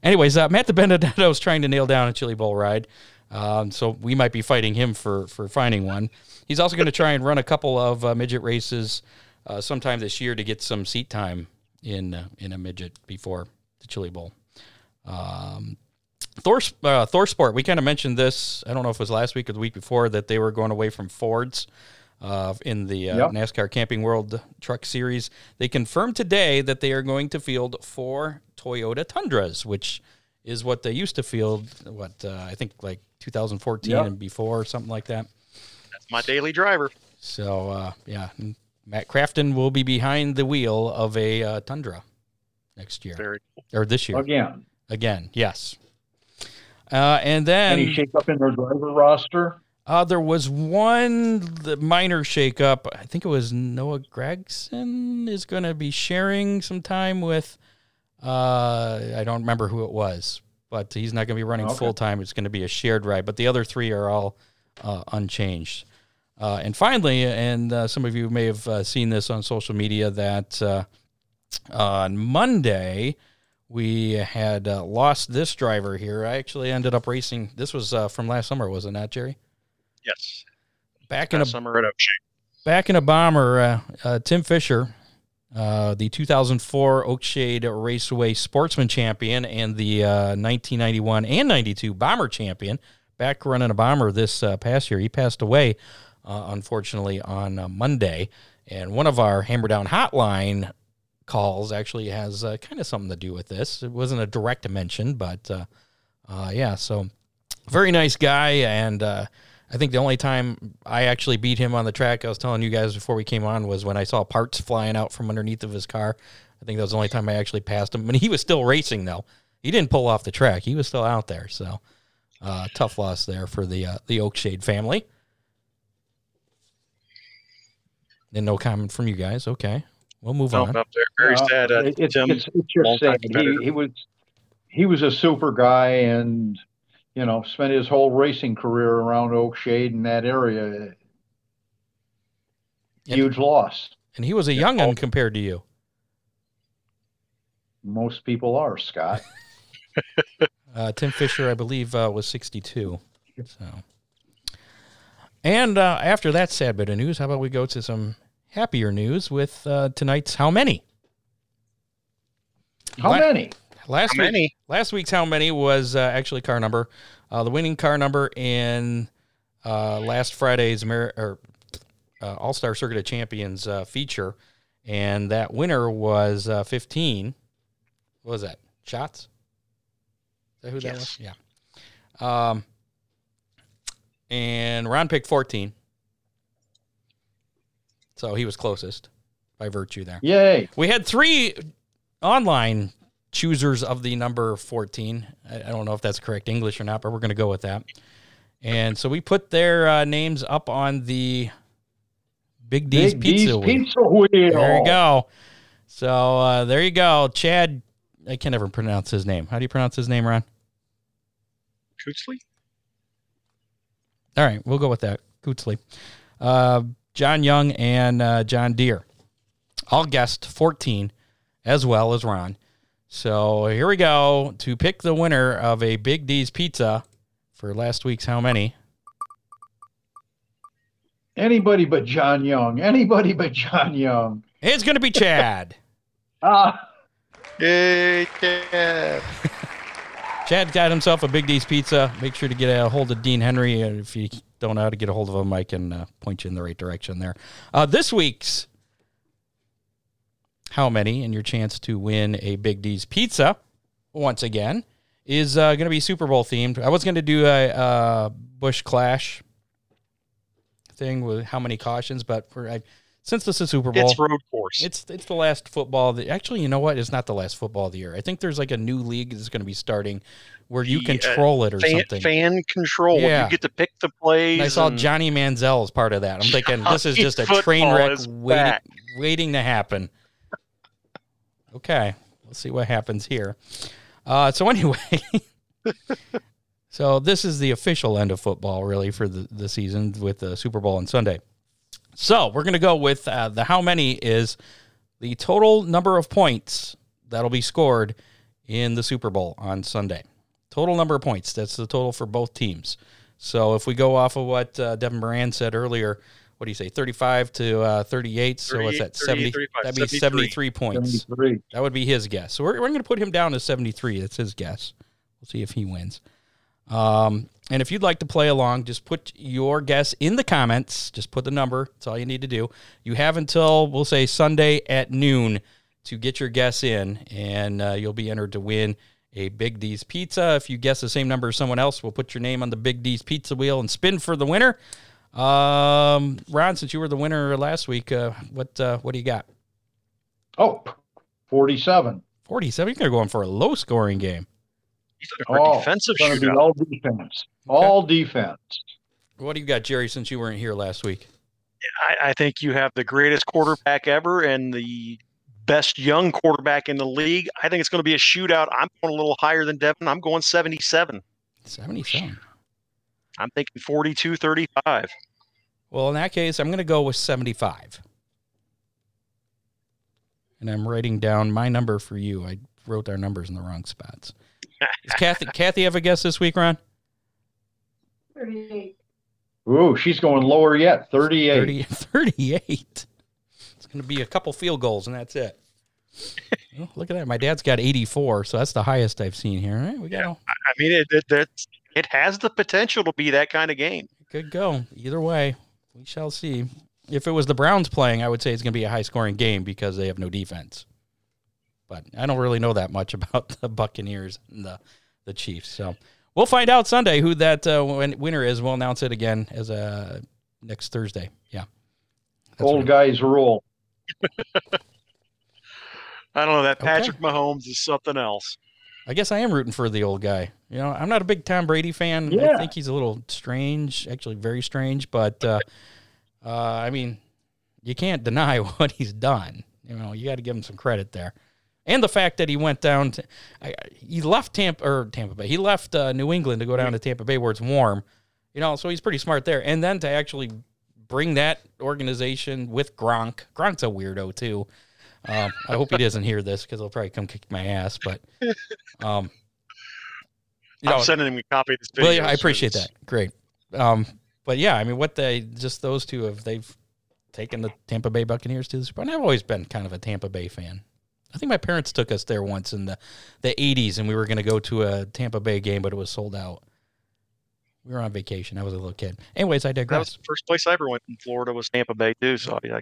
Anyways, uh, Matt DiBenedetto is trying to nail down a Chili Bowl ride, um, so we might be fighting him for for finding one. He's also going to try and run a couple of uh, midget races uh, sometime this year to get some seat time in uh, in a midget before the Chili Bowl. Um, Thor, uh, Thor Sport, we kind of mentioned this. I don't know if it was last week or the week before that they were going away from Fords uh, in the uh, Yep. NASCAR Camping World Truck Series. They confirmed today that they are going to field four Toyota Tundras, which is what they used to field. What uh, I think like 2014 Yep. and before, something like that. That's my daily driver. So uh, yeah, Matt Crafton will be behind the wheel of a uh, Tundra next year Very or this year Again. again. Yes. Uh, and then Any shake up in their driver roster? Uh, there was one the minor shakeup. I think it was Noah Gregson is going to be sharing some time with. Uh, I don't remember who it was, but he's not going to be running Okay. full time. It's going to be a shared ride, but the other three are all uh, unchanged. Uh, and finally, and uh, some of you may have uh, seen this on social media, that uh, on Monday we had uh, lost this driver here. I actually ended up racing. This was uh, from last summer, was it not, Jerry? yes. Back in a Last summer at Oakshade. back in a bomber, uh, uh, Tim Fisher uh, the 2004 Oakshade Raceway Sportsman Champion and the uh, 1991 and 92 Bomber Champion, back running a bomber this uh, past year. He passed away, uh, unfortunately, on uh, Monday. And one of our Hammer Down Hotline calls actually has uh, kind of something to do with this. It wasn't a direct mention, but uh, uh, yeah, so very nice guy. And uh, I think the only time I actually beat him on the track, I was telling you guys before we came on, was when I saw parts flying out from underneath of his car. I think that was the only time I actually passed him. But he was still racing, though. He didn't pull off the track. He was still out there. So uh, tough loss there for the uh, the Oakshade family. And no comment from you guys. Okay, we'll move on. no, very, very Uh, sad. Uh, it's, Tim, it's, it's just sad. He, he was he was a super guy and you know spent his whole racing career around Oakshade and that area. Huge loss. And he was a young one compared to you. Most people are Scott. Uh, Tim Fisher, I believe, uh, was 62. So, and uh, after that sad bit of news, how about we go to some happier news with uh, tonight's how many? How La- many? Last How week, many? last week's how many was uh, actually car number. Uh, the winning car number in uh, last Friday's Amer- or uh, All Star Circuit of Champions uh, feature, and that winner was uh, 15. What was that? Schatz? Is that who that was? Yes. Yeah. Um, and Ron picked 14. So he was closest by virtue there. Yay! We had three online choosers of the number 14. I, I don't know if that's correct English or not, but we're going to go with that. And so we put their uh, names up on the Big D's Big Pizza D's Wheel. Pizza Wheel. There you go. So uh, there you go. Chad, I can never pronounce his name. How do you pronounce his name, Ron? Kootsley? All right, we'll go with that. Kootsley. Uh, John Young and uh, John Deere. All guessed 14 as well as Ron. So here we go to pick the winner of a Big D's Pizza for last week's How Many. Anybody but John Young. Anybody but John Young. It's going to be Chad. Ah, Yay, Chad. Chad got himself a Big D's Pizza. Make sure to get a hold of Dean Henry. If you don't know how to get a hold of them, I can uh, point you in the right direction there. Uh, this week's How Many and your chance to win a Big D's Pizza, once again, is uh, going to be Super Bowl themed. I was going to do a uh, Busch Clash thing with how many cautions, but for I, since this is Super Bowl, It's road course. it's it's the last football. That, actually, you know what? It's not the last football of the year. I think there's like a new league that's going to be starting where you control it or fan, something. fan control. Yeah. You get to pick the plays. and I saw Johnny Manziel as part of that. I'm thinking this is just a train wreck waiting, back. waiting to happen. Okay, let's see what happens here. Uh, so anyway, so this is the official end of football, really, for the, the season with the Super Bowl on Sunday. So we're going to go with uh, the how many is the total number of points that'll be scored in the Super Bowl on Sunday. Total number of points. That's the total for both teams. So if we go off of what uh, Devin Moran said earlier, what do you say, 35 to uh, 38? So what's that, 70? That'd be 73. 73 points. 73. That would be his guess. So we're, we're going to put him down to 73. That's his guess. We'll see if he wins. Um, and if you'd like to play along, just put your guess in the comments. Just put the number. That's all you need to do. You have until, we'll say, Sunday at noon to get your guess in, and uh, you'll be entered to win a Big D's Pizza. If you guess the same number as someone else, we'll put your name on the Big D's Pizza wheel and spin for the winner. Um, Ron, since you were the winner last week, uh, what uh, what do you got? Oh, 47. 47. You're going to go in for a low scoring game. He's looking for Oh, defensive It's be shootout. all defense. All defense. What do you got, Jerry, since you weren't here last week? I, I think you have the greatest quarterback ever and the best young quarterback in the league. I think it's going to be a shootout. I'm going a little higher than Devin. I'm going 77. 77. I'm thinking 42 35. Well, in that case, I'm going to go with 75. And I'm writing down my number for you. I wrote our numbers in the wrong spots. Does Kathy, Kathy have a guess this week, Ron? 38. Ooh, she's going lower yet. 38. 30, 38. It's going to be a couple field goals, and that's it. Well, look at that. My dad's got 84, so that's the highest I've seen here. All right, we got I I mean, it it, it's- it has the potential to be that kind of game. Could go either way. We shall see. If it was the Browns playing, I would say it's going to be a high scoring game because they have no defense. But I don't really know that much about the Buccaneers and the, the Chiefs. So we'll find out Sunday who that uh, winner is. We'll announce it again as a next Thursday. Yeah. That's Old what- guys rule. I don't know. That Okay. Patrick Mahomes is something else. I guess I am rooting for the old guy. You know, I'm not a big Tom Brady fan. I think he's a little strange, actually very strange. But uh, uh, I mean, you can't deny what he's done. You know, you got to give him some credit there, and the fact that he went down to, he left Tampa or Tampa Bay. He left uh, New England to go down to Tampa Bay where it's warm. You know, so he's pretty smart there. And then to actually bring that organization with Gronk. Gronk's a weirdo too. Um, I hope he doesn't hear this because he'll probably come kick my ass. But um, you know, I'm sending him a copy of this video. well, yeah, I appreciate that. Great. Um, but yeah, I mean, what they just those two have they've taken the Tampa Bay Buccaneers to the Super Bowl. And I've always been kind of a Tampa Bay fan. I think my parents took us there once in the the 80s, and we were going to go to a Tampa Bay game, but it was sold out. We were on vacation. I was a little kid. Anyways, I That was the first place I ever went in Florida was Tampa Bay too. So I, I,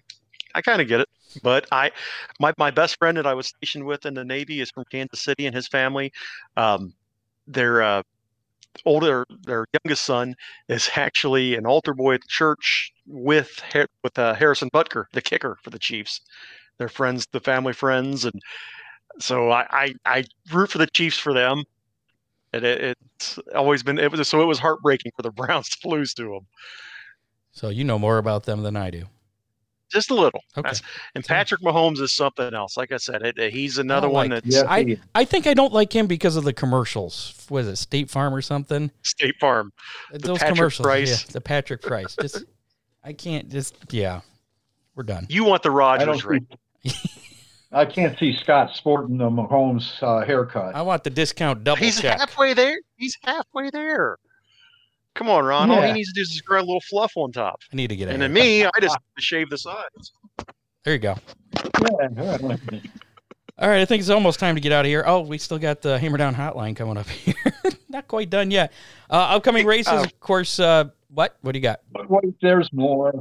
I kind of get it. But I, my my best friend that I was stationed with in the Navy is from Kansas City, and his family, um, their uh, older, their youngest son is actually an altar boy at the church with with uh, Harrison Butker, the kicker for the Chiefs. They're friends, the family friends, and so I I, I root for the Chiefs for them. And it, it's always been it was so it was heartbreaking for the Browns to lose to them. So you know more about them than I do. just a little. Okay. That's- and So- Patrick Mahomes is something else. Like I said, it, he's another one like- that's Yes, I- I think I don't like him because of the commercials. Was it State Farm or something? State Farm. Uh, those Patrick commercials. Price. Yeah, the Patrick Price. Just I can't just yeah. We're done. You want the I Rodgers don't ring? See, I can't see Scott sporting the Mahomes uh, haircut. I want the discount double check. He's check. halfway there. He's halfway there. Come on, Ron. All he needs to do is just grow a little fluff on top. I need to get a And then me, I just shave the sides. There you go. Yeah, yeah. All right, I think it's almost time to get out of here. Oh, we still got the Hammer Down Hotline coming up here. Not quite done yet. Uh, upcoming races, uh, of course. Uh, what? What do you got? Wait, there's more.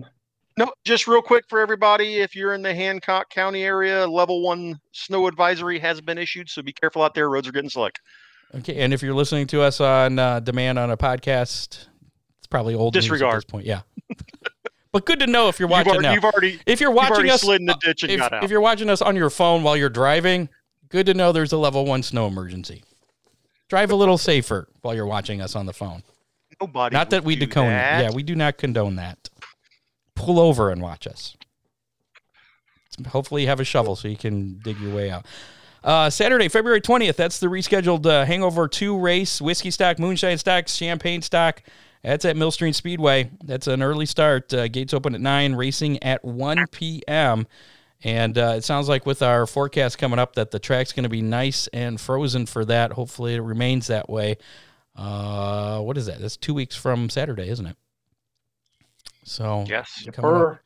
No, just real quick for everybody. If you're in the Hancock County area, level one snow advisory has been issued, so be careful out there. Roads are getting slick. Okay, and if you're listening to us on uh, demand on a podcast, it's probably old news at Disregard. this point. Yeah, but good to know if you're You've watching already, now. you've already, if you're you've watching already us, slid in the ditch and if, got out. if you're watching us on your phone while you're driving, good to know there's a level one snow emergency. Drive a little safer while you're watching us on the phone. Nobody. Not that we do condone that. Yeah, we do not condone that. Pull over and watch us. Hopefully, you have a shovel so you can dig your way out. Uh, Saturday, February 20th, that's the rescheduled uh, Hangover 2 race. Whiskey stock, moonshine stock, champagne stock. That's at Millstream Speedway. That's an early start. Uh, gates open at 9, racing at 1 p.m. And uh, it sounds like with our forecast coming up that the track's going to be nice and frozen for that. Hopefully, it remains that way. Uh, what is that? That's two weeks from Saturday, isn't it? So Yes. coming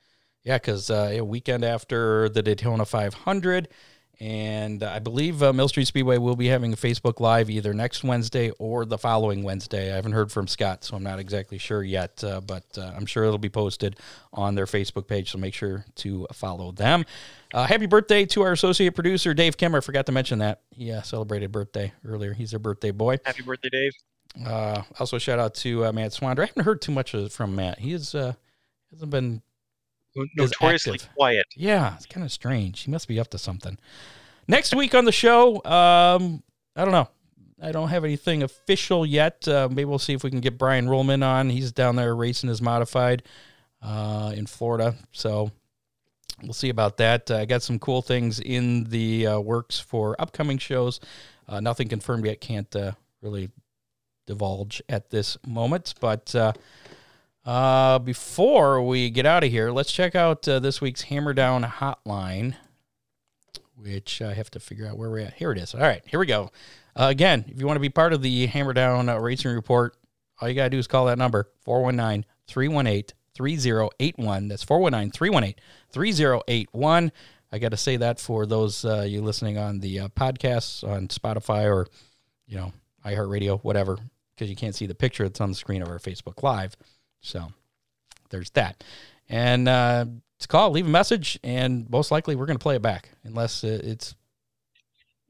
yeah, because uh, a weekend after the Daytona 500, and I believe uh, Millstream Speedway will be having a Facebook Live either next Wednesday or the following Wednesday. I haven't heard from Scott, so I'm not exactly sure yet, uh, but uh, I'm sure it'll be posted on their Facebook page, so make sure to follow them. Uh, happy birthday to our associate producer, Dave Kimmer. I forgot to mention that. He uh, celebrated birthday earlier. He's a birthday boy. Happy birthday, Dave. Uh, also, shout out to uh, Matt Swander. I haven't heard too much of- from Matt. He is, uh, hasn't been Notoriously quiet. yeah, it's kind of strange. He must be up to something. Next week on the show, um, I don't know. I don't have anything official yet. Uh, maybe we'll see if we can get Brian Ruhlman on. He's down there racing his modified uh, in Florida. So we'll see about that. Uh, I got some cool things in the uh, works for upcoming shows. Uh, nothing confirmed yet. Can't uh, really divulge at this moment. But uh, before we get out of here, let's check out uh, this week's Hammer Down Hotline, which I have to figure out where we're at. Here it is. All right, here we go. Uh, again, if you want to be part of the Hammer Down uh, Racing Report, all you got to do is call that number 419 318 3081. That's 419 318 3081. I got to say that for those uh, you listening on the uh, podcasts on Spotify or, you know, iHeartRadio, whatever, because you can't see the picture. that's on the screen of our Facebook Live. So there's that. And uh, to call, leave a message, and most likely we're going to play it back unless it's.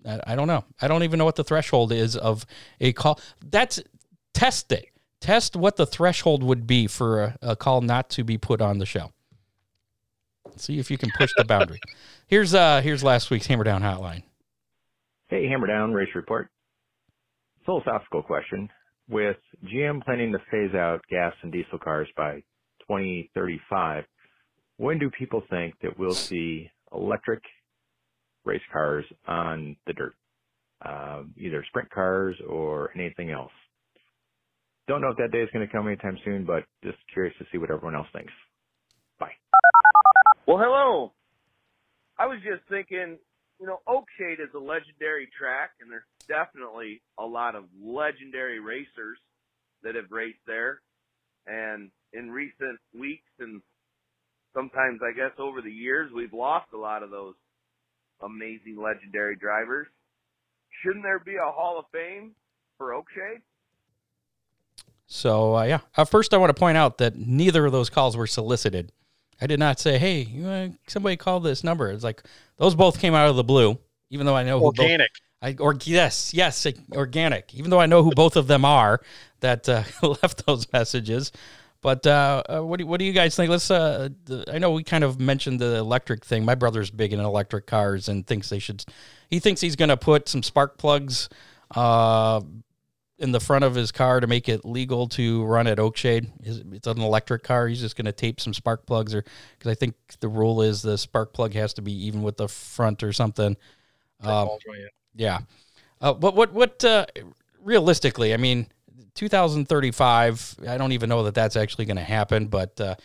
I, I don't know. I don't even know what the threshold is of a call. That's test it. Test what the threshold would be for a, a call not to be put on the show. See if you can push the boundary. Here's uh here's last week's Hammer Down Hotline. Hey, Hammer Down Race Report. Philosophical question. With GM planning to phase out gas and diesel cars by 2035, when do people think that we'll see electric race cars on the dirt? Uh, either sprint cars or anything else. Don't know if that day is going to come anytime soon, but just curious to see what everyone else thinks. Bye. Well, hello. I was just thinking, you know, Oakshade is a legendary track, and there's definitely a lot of legendary racers that have raced there. And in recent weeks and sometimes, I guess, over the years, we've lost a lot of those amazing legendary drivers. Shouldn't there be a Hall of Fame for Oakshade? So uh, yeah, uh, first I want to point out that neither of those calls were solicited. I did not say, "Hey, you want somebody call this number." It's like those both came out of the blue, even though I know organic. Who both, I or yes, yes, organic. Even though I know who both of them are that uh, left those messages. But uh, uh, what do what do you guys think? Let's. Uh, I know we kind of mentioned the electric thing. My brother's big in electric cars and thinks they should. He thinks he's going to put some spark plugs uh, in the front of his car to make it legal to run at Oakshade. It's an electric car. He's just going to tape some spark plugs, or because I think the rule is the spark plug has to be even with the front or something. Um, yeah. Uh, but what what uh, realistically? I mean, 2035. I don't even know that that's actually going to happen. But uh,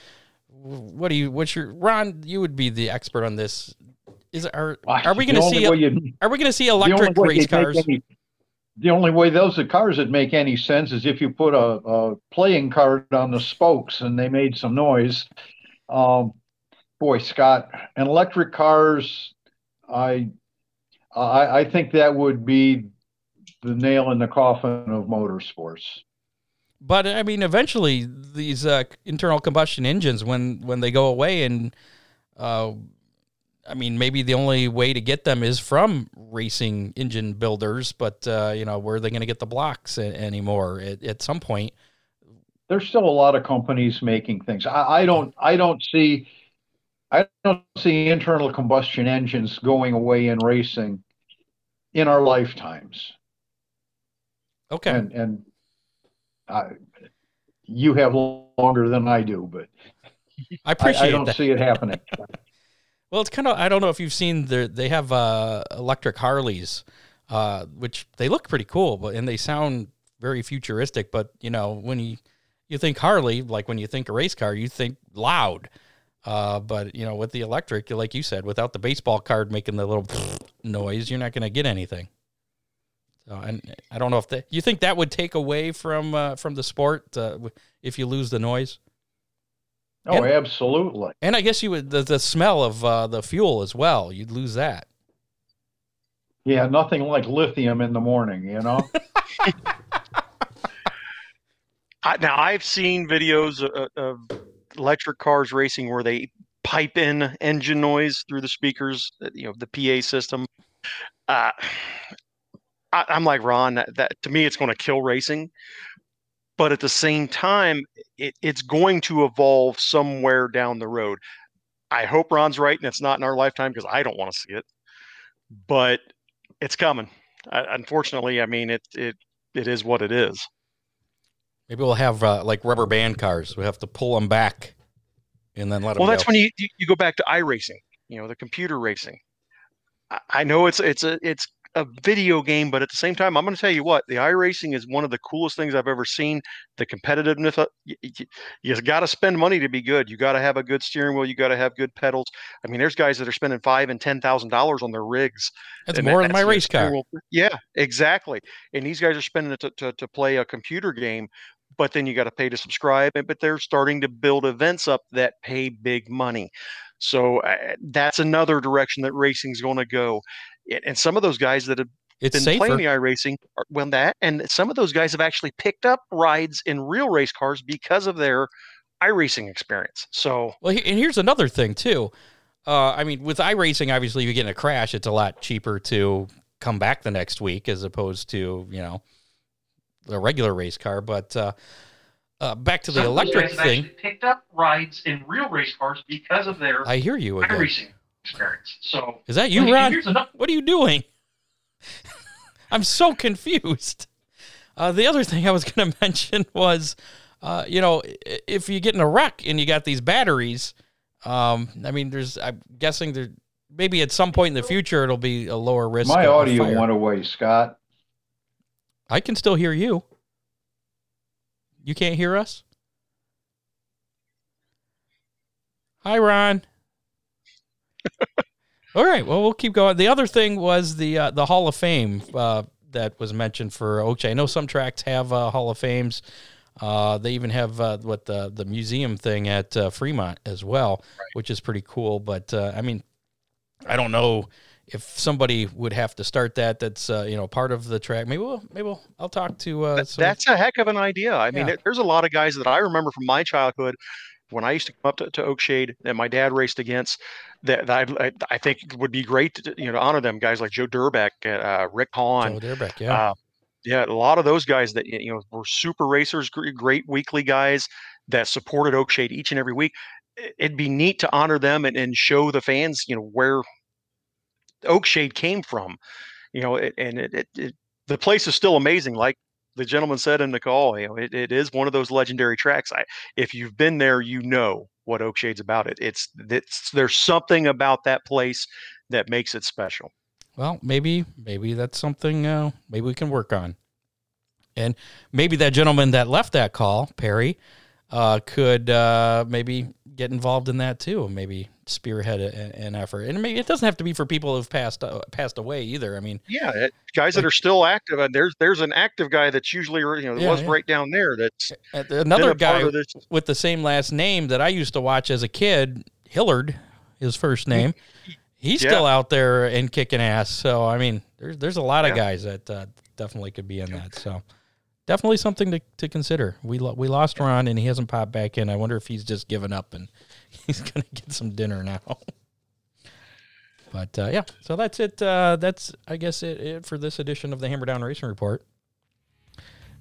what do you? What's your Ron? You would be the expert on this. Is are are we going to see? You, are we going to see electric race cars? Any, the only way those are cars that make any sense is if you put a, a playing card on the spokes and they made some noise. Um, boy, Scott, and electric cars, I, I, I think that would be the nail in the coffin of motorsports. But I mean, eventually, these uh, internal combustion engines, when when they go away, and uh, I mean, maybe the only way to get them is from racing engine builders. But uh, you know, where are they going to get the blocks a- anymore? At, at, some point, there's still a lot of companies making things. I, I don't. I don't see. I don't see internal combustion engines going away in racing in our lifetimes. Okay. And and I, you have longer than I do, but I appreciate. I, I don't that. see it happening. well, it's kind of. I don't know if you've seen the. They have uh, electric Harleys, uh, which they look pretty cool, but and they sound very futuristic. But you know, when you you think Harley, like when you think a race car, you think loud. Uh, but you know, with the electric, like you said, without the baseball card making the little noise, you're not going to get anything. So, and I don't know if that you think that would take away from uh, from the sport uh, if you lose the noise. Oh, and, absolutely. And I guess you would the, the smell of uh, the fuel as well. You'd lose that. Yeah, nothing like lithium in the morning, you know. Now I've seen videos of, of electric cars racing where they pipe in engine noise through the speakers, you know, the PA system. Uh, I, am like Ron. That, that to me, it's going to kill racing. But at the same time, it, it's going to evolve somewhere down the road. I hope Ron's right, and it's not in our lifetime because I don't want to see it. But it's coming. Unfortunately, I mean it. It it is what it is. Maybe we'll have uh, like rubber band cars. We have to pull them back and then let them. Well, go. that's when you you go back to iRacing. You know, the computer racing. I, know it's it's a it's a video game, but at the same time, I'm going to tell you what the iRacing is one of the coolest things I've ever seen. The competitiveness, you, you, you got to spend money to be good. You got to have a good steering wheel. You got to have good pedals. I mean, there's guys that are spending five and ten thousand dollars on their rigs. That's more than my race car. Wheel. Yeah, exactly. And these guys are spending it to, to, to play a computer game but then you got to pay to subscribe. But they're starting to build events up that pay big money. So uh, that's another direction that racing's going to go. And- some of those guys that have It's been safer. playing the iRacing, are- well, that and some of those guys have actually picked up rides in real race cars because of their iRacing experience. So Well, and here's another thing too. Uh, I mean, with iRacing, obviously, if you get in a crash, it's a lot cheaper to come back the next week as opposed to you know a regular race car. But uh, uh, back to the electric thing, picked up rides in real race cars because of their I hear you again. experience. So Is that you, Ron? What are you doing? I'm so confused. Uh, the other thing I was going to mention was, uh, you know, if you get in a wreck and you got these batteries, um, I mean, there's, I'm guessing there, maybe at some point in the future it'll be a lower risk. My audio fire. went away, Scott. I can still hear you. You can't hear us? Hi, Ron. All right. Well, we'll keep going. The other thing was the uh, the Hall of Fame uh, that was mentioned for Oakshade. I know some tracks have uh, Hall of Fames. Uh, they even have uh, what the the museum thing at uh, Fremont as well, which is pretty cool. But uh, I mean, I don't know if somebody would have to start that. That's uh, you know part of the track. Maybe we'll maybe we'll, I'll talk to. Uh, some- that's a heck of an idea. I mean, there's a lot of guys that I remember from my childhood when I used to come up to, to Oakshade that my dad raced against. That, that I, I think it would be great to you know to honor them guys like Joe Durbeck, uh, Rick Hahn, Joe Durbeck, yeah. uh, yeah, a lot of those guys that you know were super racers, great weekly guys that supported Oakshade each and every week. It'd be neat to honor them and, and show the fans, you know, where Oakshade came from. You know, it, and it, it, it the place is still amazing. Like the gentleman said in the call, you know, it, it is one of those legendary tracks. I, if you've been there, you know what Oakshade's about. It it's it's there's something about that place that makes it special. Well, maybe maybe that's something uh, maybe we can work on, and maybe that gentleman that left that call, Perry, uh, could uh, maybe get involved in that too. Maybe spearhead a, an effort, and maybe it doesn't have to be for people who've passed uh, passed away either. I mean, Yeah, it, guys that are still active. And there's there's an active guy that's usually you know Yeah, was yeah. right down there. That's another guy with the same last name that I used to watch as a kid, Hillard, his first name. He's Yeah. still out there and kicking ass. So I mean, there's there's a lot of guys that uh, definitely could be in that. So definitely something to, to consider. We lo- we lost Ron and he hasn't popped back in. I wonder if he's just given up and he's gonna get some dinner now. But uh, yeah, so that's it. Uh, that's I guess it, it for this edition of the Hammer Down Racing Report.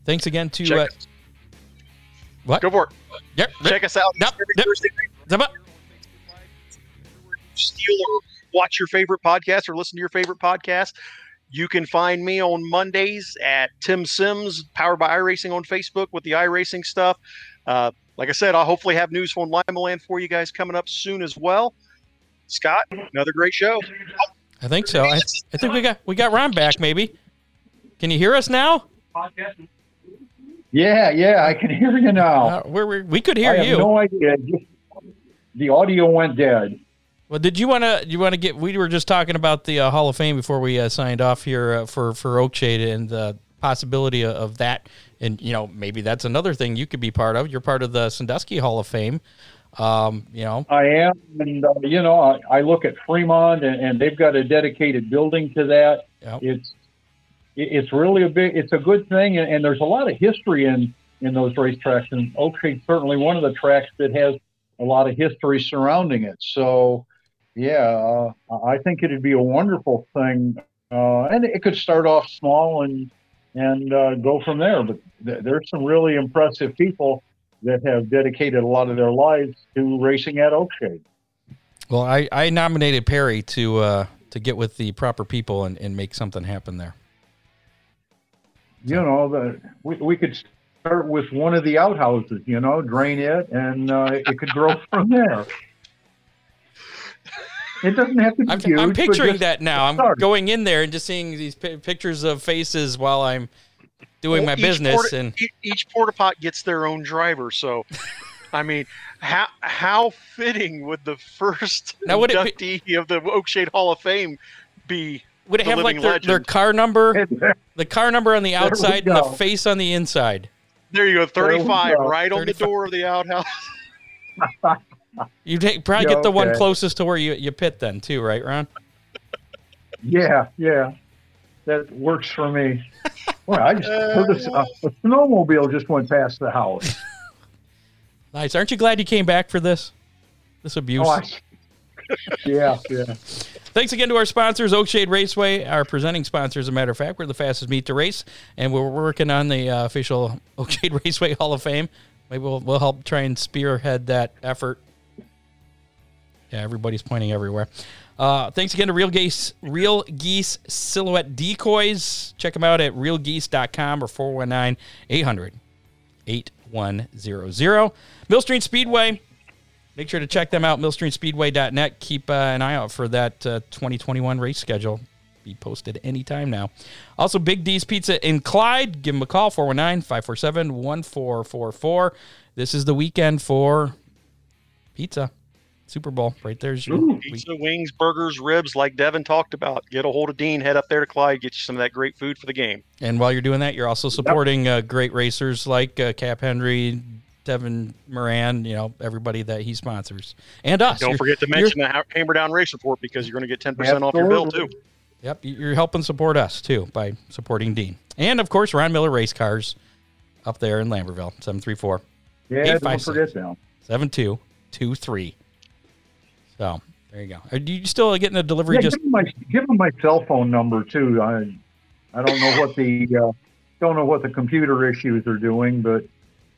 Thanks again to uh, what? Go for it. Yep. Check us out Yep, every yep. Thursday night. Steal or watch your favorite podcast or listen to your favorite podcast. You can find me on Mondays at Tim Sims, powered by iRacing on Facebook with the iRacing stuff. Uh, like I said, I'll hopefully have news from Limaland for you guys coming up soon as well. Scott, another great show. I think so. I, I think we got we got Ron back. Maybe. Can you hear us now? Yeah, yeah, I can hear you now. Uh, we're, we're, we could hear I have you. no idea. Just, the audio went dead. Well, did you want to? You want to get? We were just talking about the uh, Hall of Fame before we uh, signed off here uh, for for Oakshade and the possibility of, that. And you know, maybe that's another thing you could be part of. You're part of the Sandusky Hall of Fame. Um, you know, I am, and uh, you know, I, I look at Fremont, and, and they've got a dedicated building to that. Yep. It's it's really a big, it's a good thing, and, and there's a lot of history in in those racetracks, and Oakshade's certainly one of the tracks that has a lot of history surrounding it. So, yeah, uh, I think it'd be a wonderful thing, uh, and it could start off small and and uh, go from there. But th- there's some really impressive people that have dedicated a lot of their lives to racing at Oakshade. well, I, I nominated Perry to uh, to get with the proper people and, and make something happen there. You know, the, we, we could start with one of the outhouses, you know, drain it, and uh, it could grow from there. It doesn't have to be I'm, huge. I'm picturing just that now. I'm start. going in there and just seeing these pi pictures of faces while I'm doing Well, my business. porta- and each porta pot gets their own driver. So, I mean, how how fitting would the first Now, would it inductee of the Oakshade Hall of Fame be? would it the have like their, their car number, the car number on the outside and the face on the inside? There you go. 35 go. right on the door of the outhouse. You take, probably Yeah, get the one closest to where you, you pit then too, right, Ron? Yeah, yeah, that works for me. Well, I just heard a, a snowmobile just went past the house. Nice. Aren't you glad you came back for this? This abuse. Oh, I, yeah, yeah. Thanks again to our sponsors, Oakshade Raceway, our presenting sponsor, as a matter of fact. We're the fastest meet to race, and we're working on the uh, official Oakshade Raceway Hall of Fame. Maybe we'll, we'll help try and spearhead that effort. Yeah, everybody's pointing everywhere. Uh, thanks again to Real Geese, Real Geese Silhouette Decoys. Check them out at realgeese.com or 419 800 8100. Millstream Speedway. Make sure to check them out, millstreamspeedway.net. Keep uh, an eye out for that uh, 2021 race schedule. Be posted anytime now. Also, Big D's Pizza in Clyde. Give them a call, 419 547 1444. This is the weekend for pizza. Super Bowl. Right there's your week. Pizza, wings, burgers, ribs, like Devin talked about. Get a hold of Dean. Head up there to Clyde. Get you some of that great food for the game. And while you're doing that, you're also supporting uh, great racers like uh, Cap Henry, Devin Moran, you know, everybody that he sponsors. And us. Don't You're- forget to mention the Ha- Hammer Down Race Report because you're going to get 10% off your bill, too. Yep, you're helping support us too by supporting Dean. And of course, Ron Miller Race Cars up there in Lambertville, 734 Yeah, don't 856. forget them. 7223. So there you go. Are you still getting the delivery Yeah, just give them my give them my cell phone number too. I I don't know what the uh, don't know what the computer issues are doing, but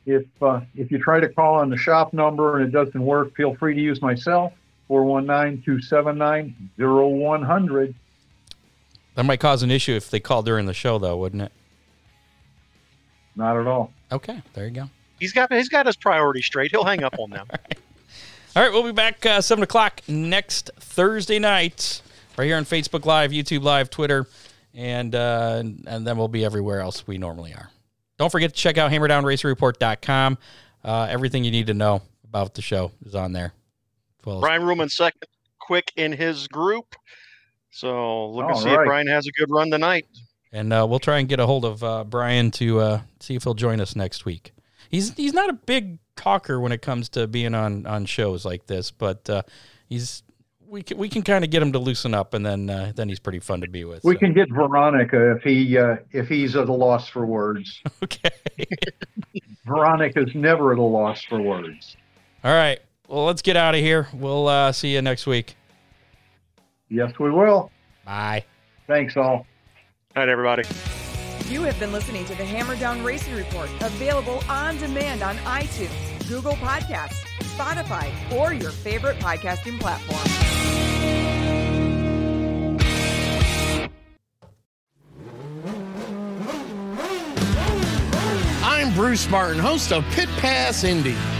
if uh, if you try to call on the shop number and it doesn't work, feel free to use my cell 419-279-0100. that might cause an issue if they call during the show though, wouldn't it? Not at all. Okay, there you go. He's got he's got his priorities straight. He'll hang up on them. All right, we'll be back uh, 7 o'clock next Thursday night, right here on Facebook Live, YouTube Live, Twitter, and uh, and then we'll be everywhere else we normally are. Don't forget to check out hammerdownracerreport.com. Uh, everything you need to know about the show is on there. As well as- Brian Ruhlman second, quick in his group. So look and All see if. Brian has a good run tonight. and uh, we'll try and get a hold of uh, Brian to uh, see if he'll join us next week. He's he's not a big talker when it comes to being on, on shows like this, but uh, he's we can, we can kind of get him to loosen up, and then uh, then he's pretty fun to be with. We so. can get Veronica if he uh, if he's at a loss for words. okay. Veronica's never at a loss for words. All right. Well, let's get out of here. We'll uh, see you next week. Yes, we will. Bye. Thanks all. All right, everybody. You have been listening to the Hammer Down Racing Report, available on demand on iTunes, Google Podcasts, Spotify, or your favorite podcasting platform. I'm Bruce Martin, host of Pit Pass Indy.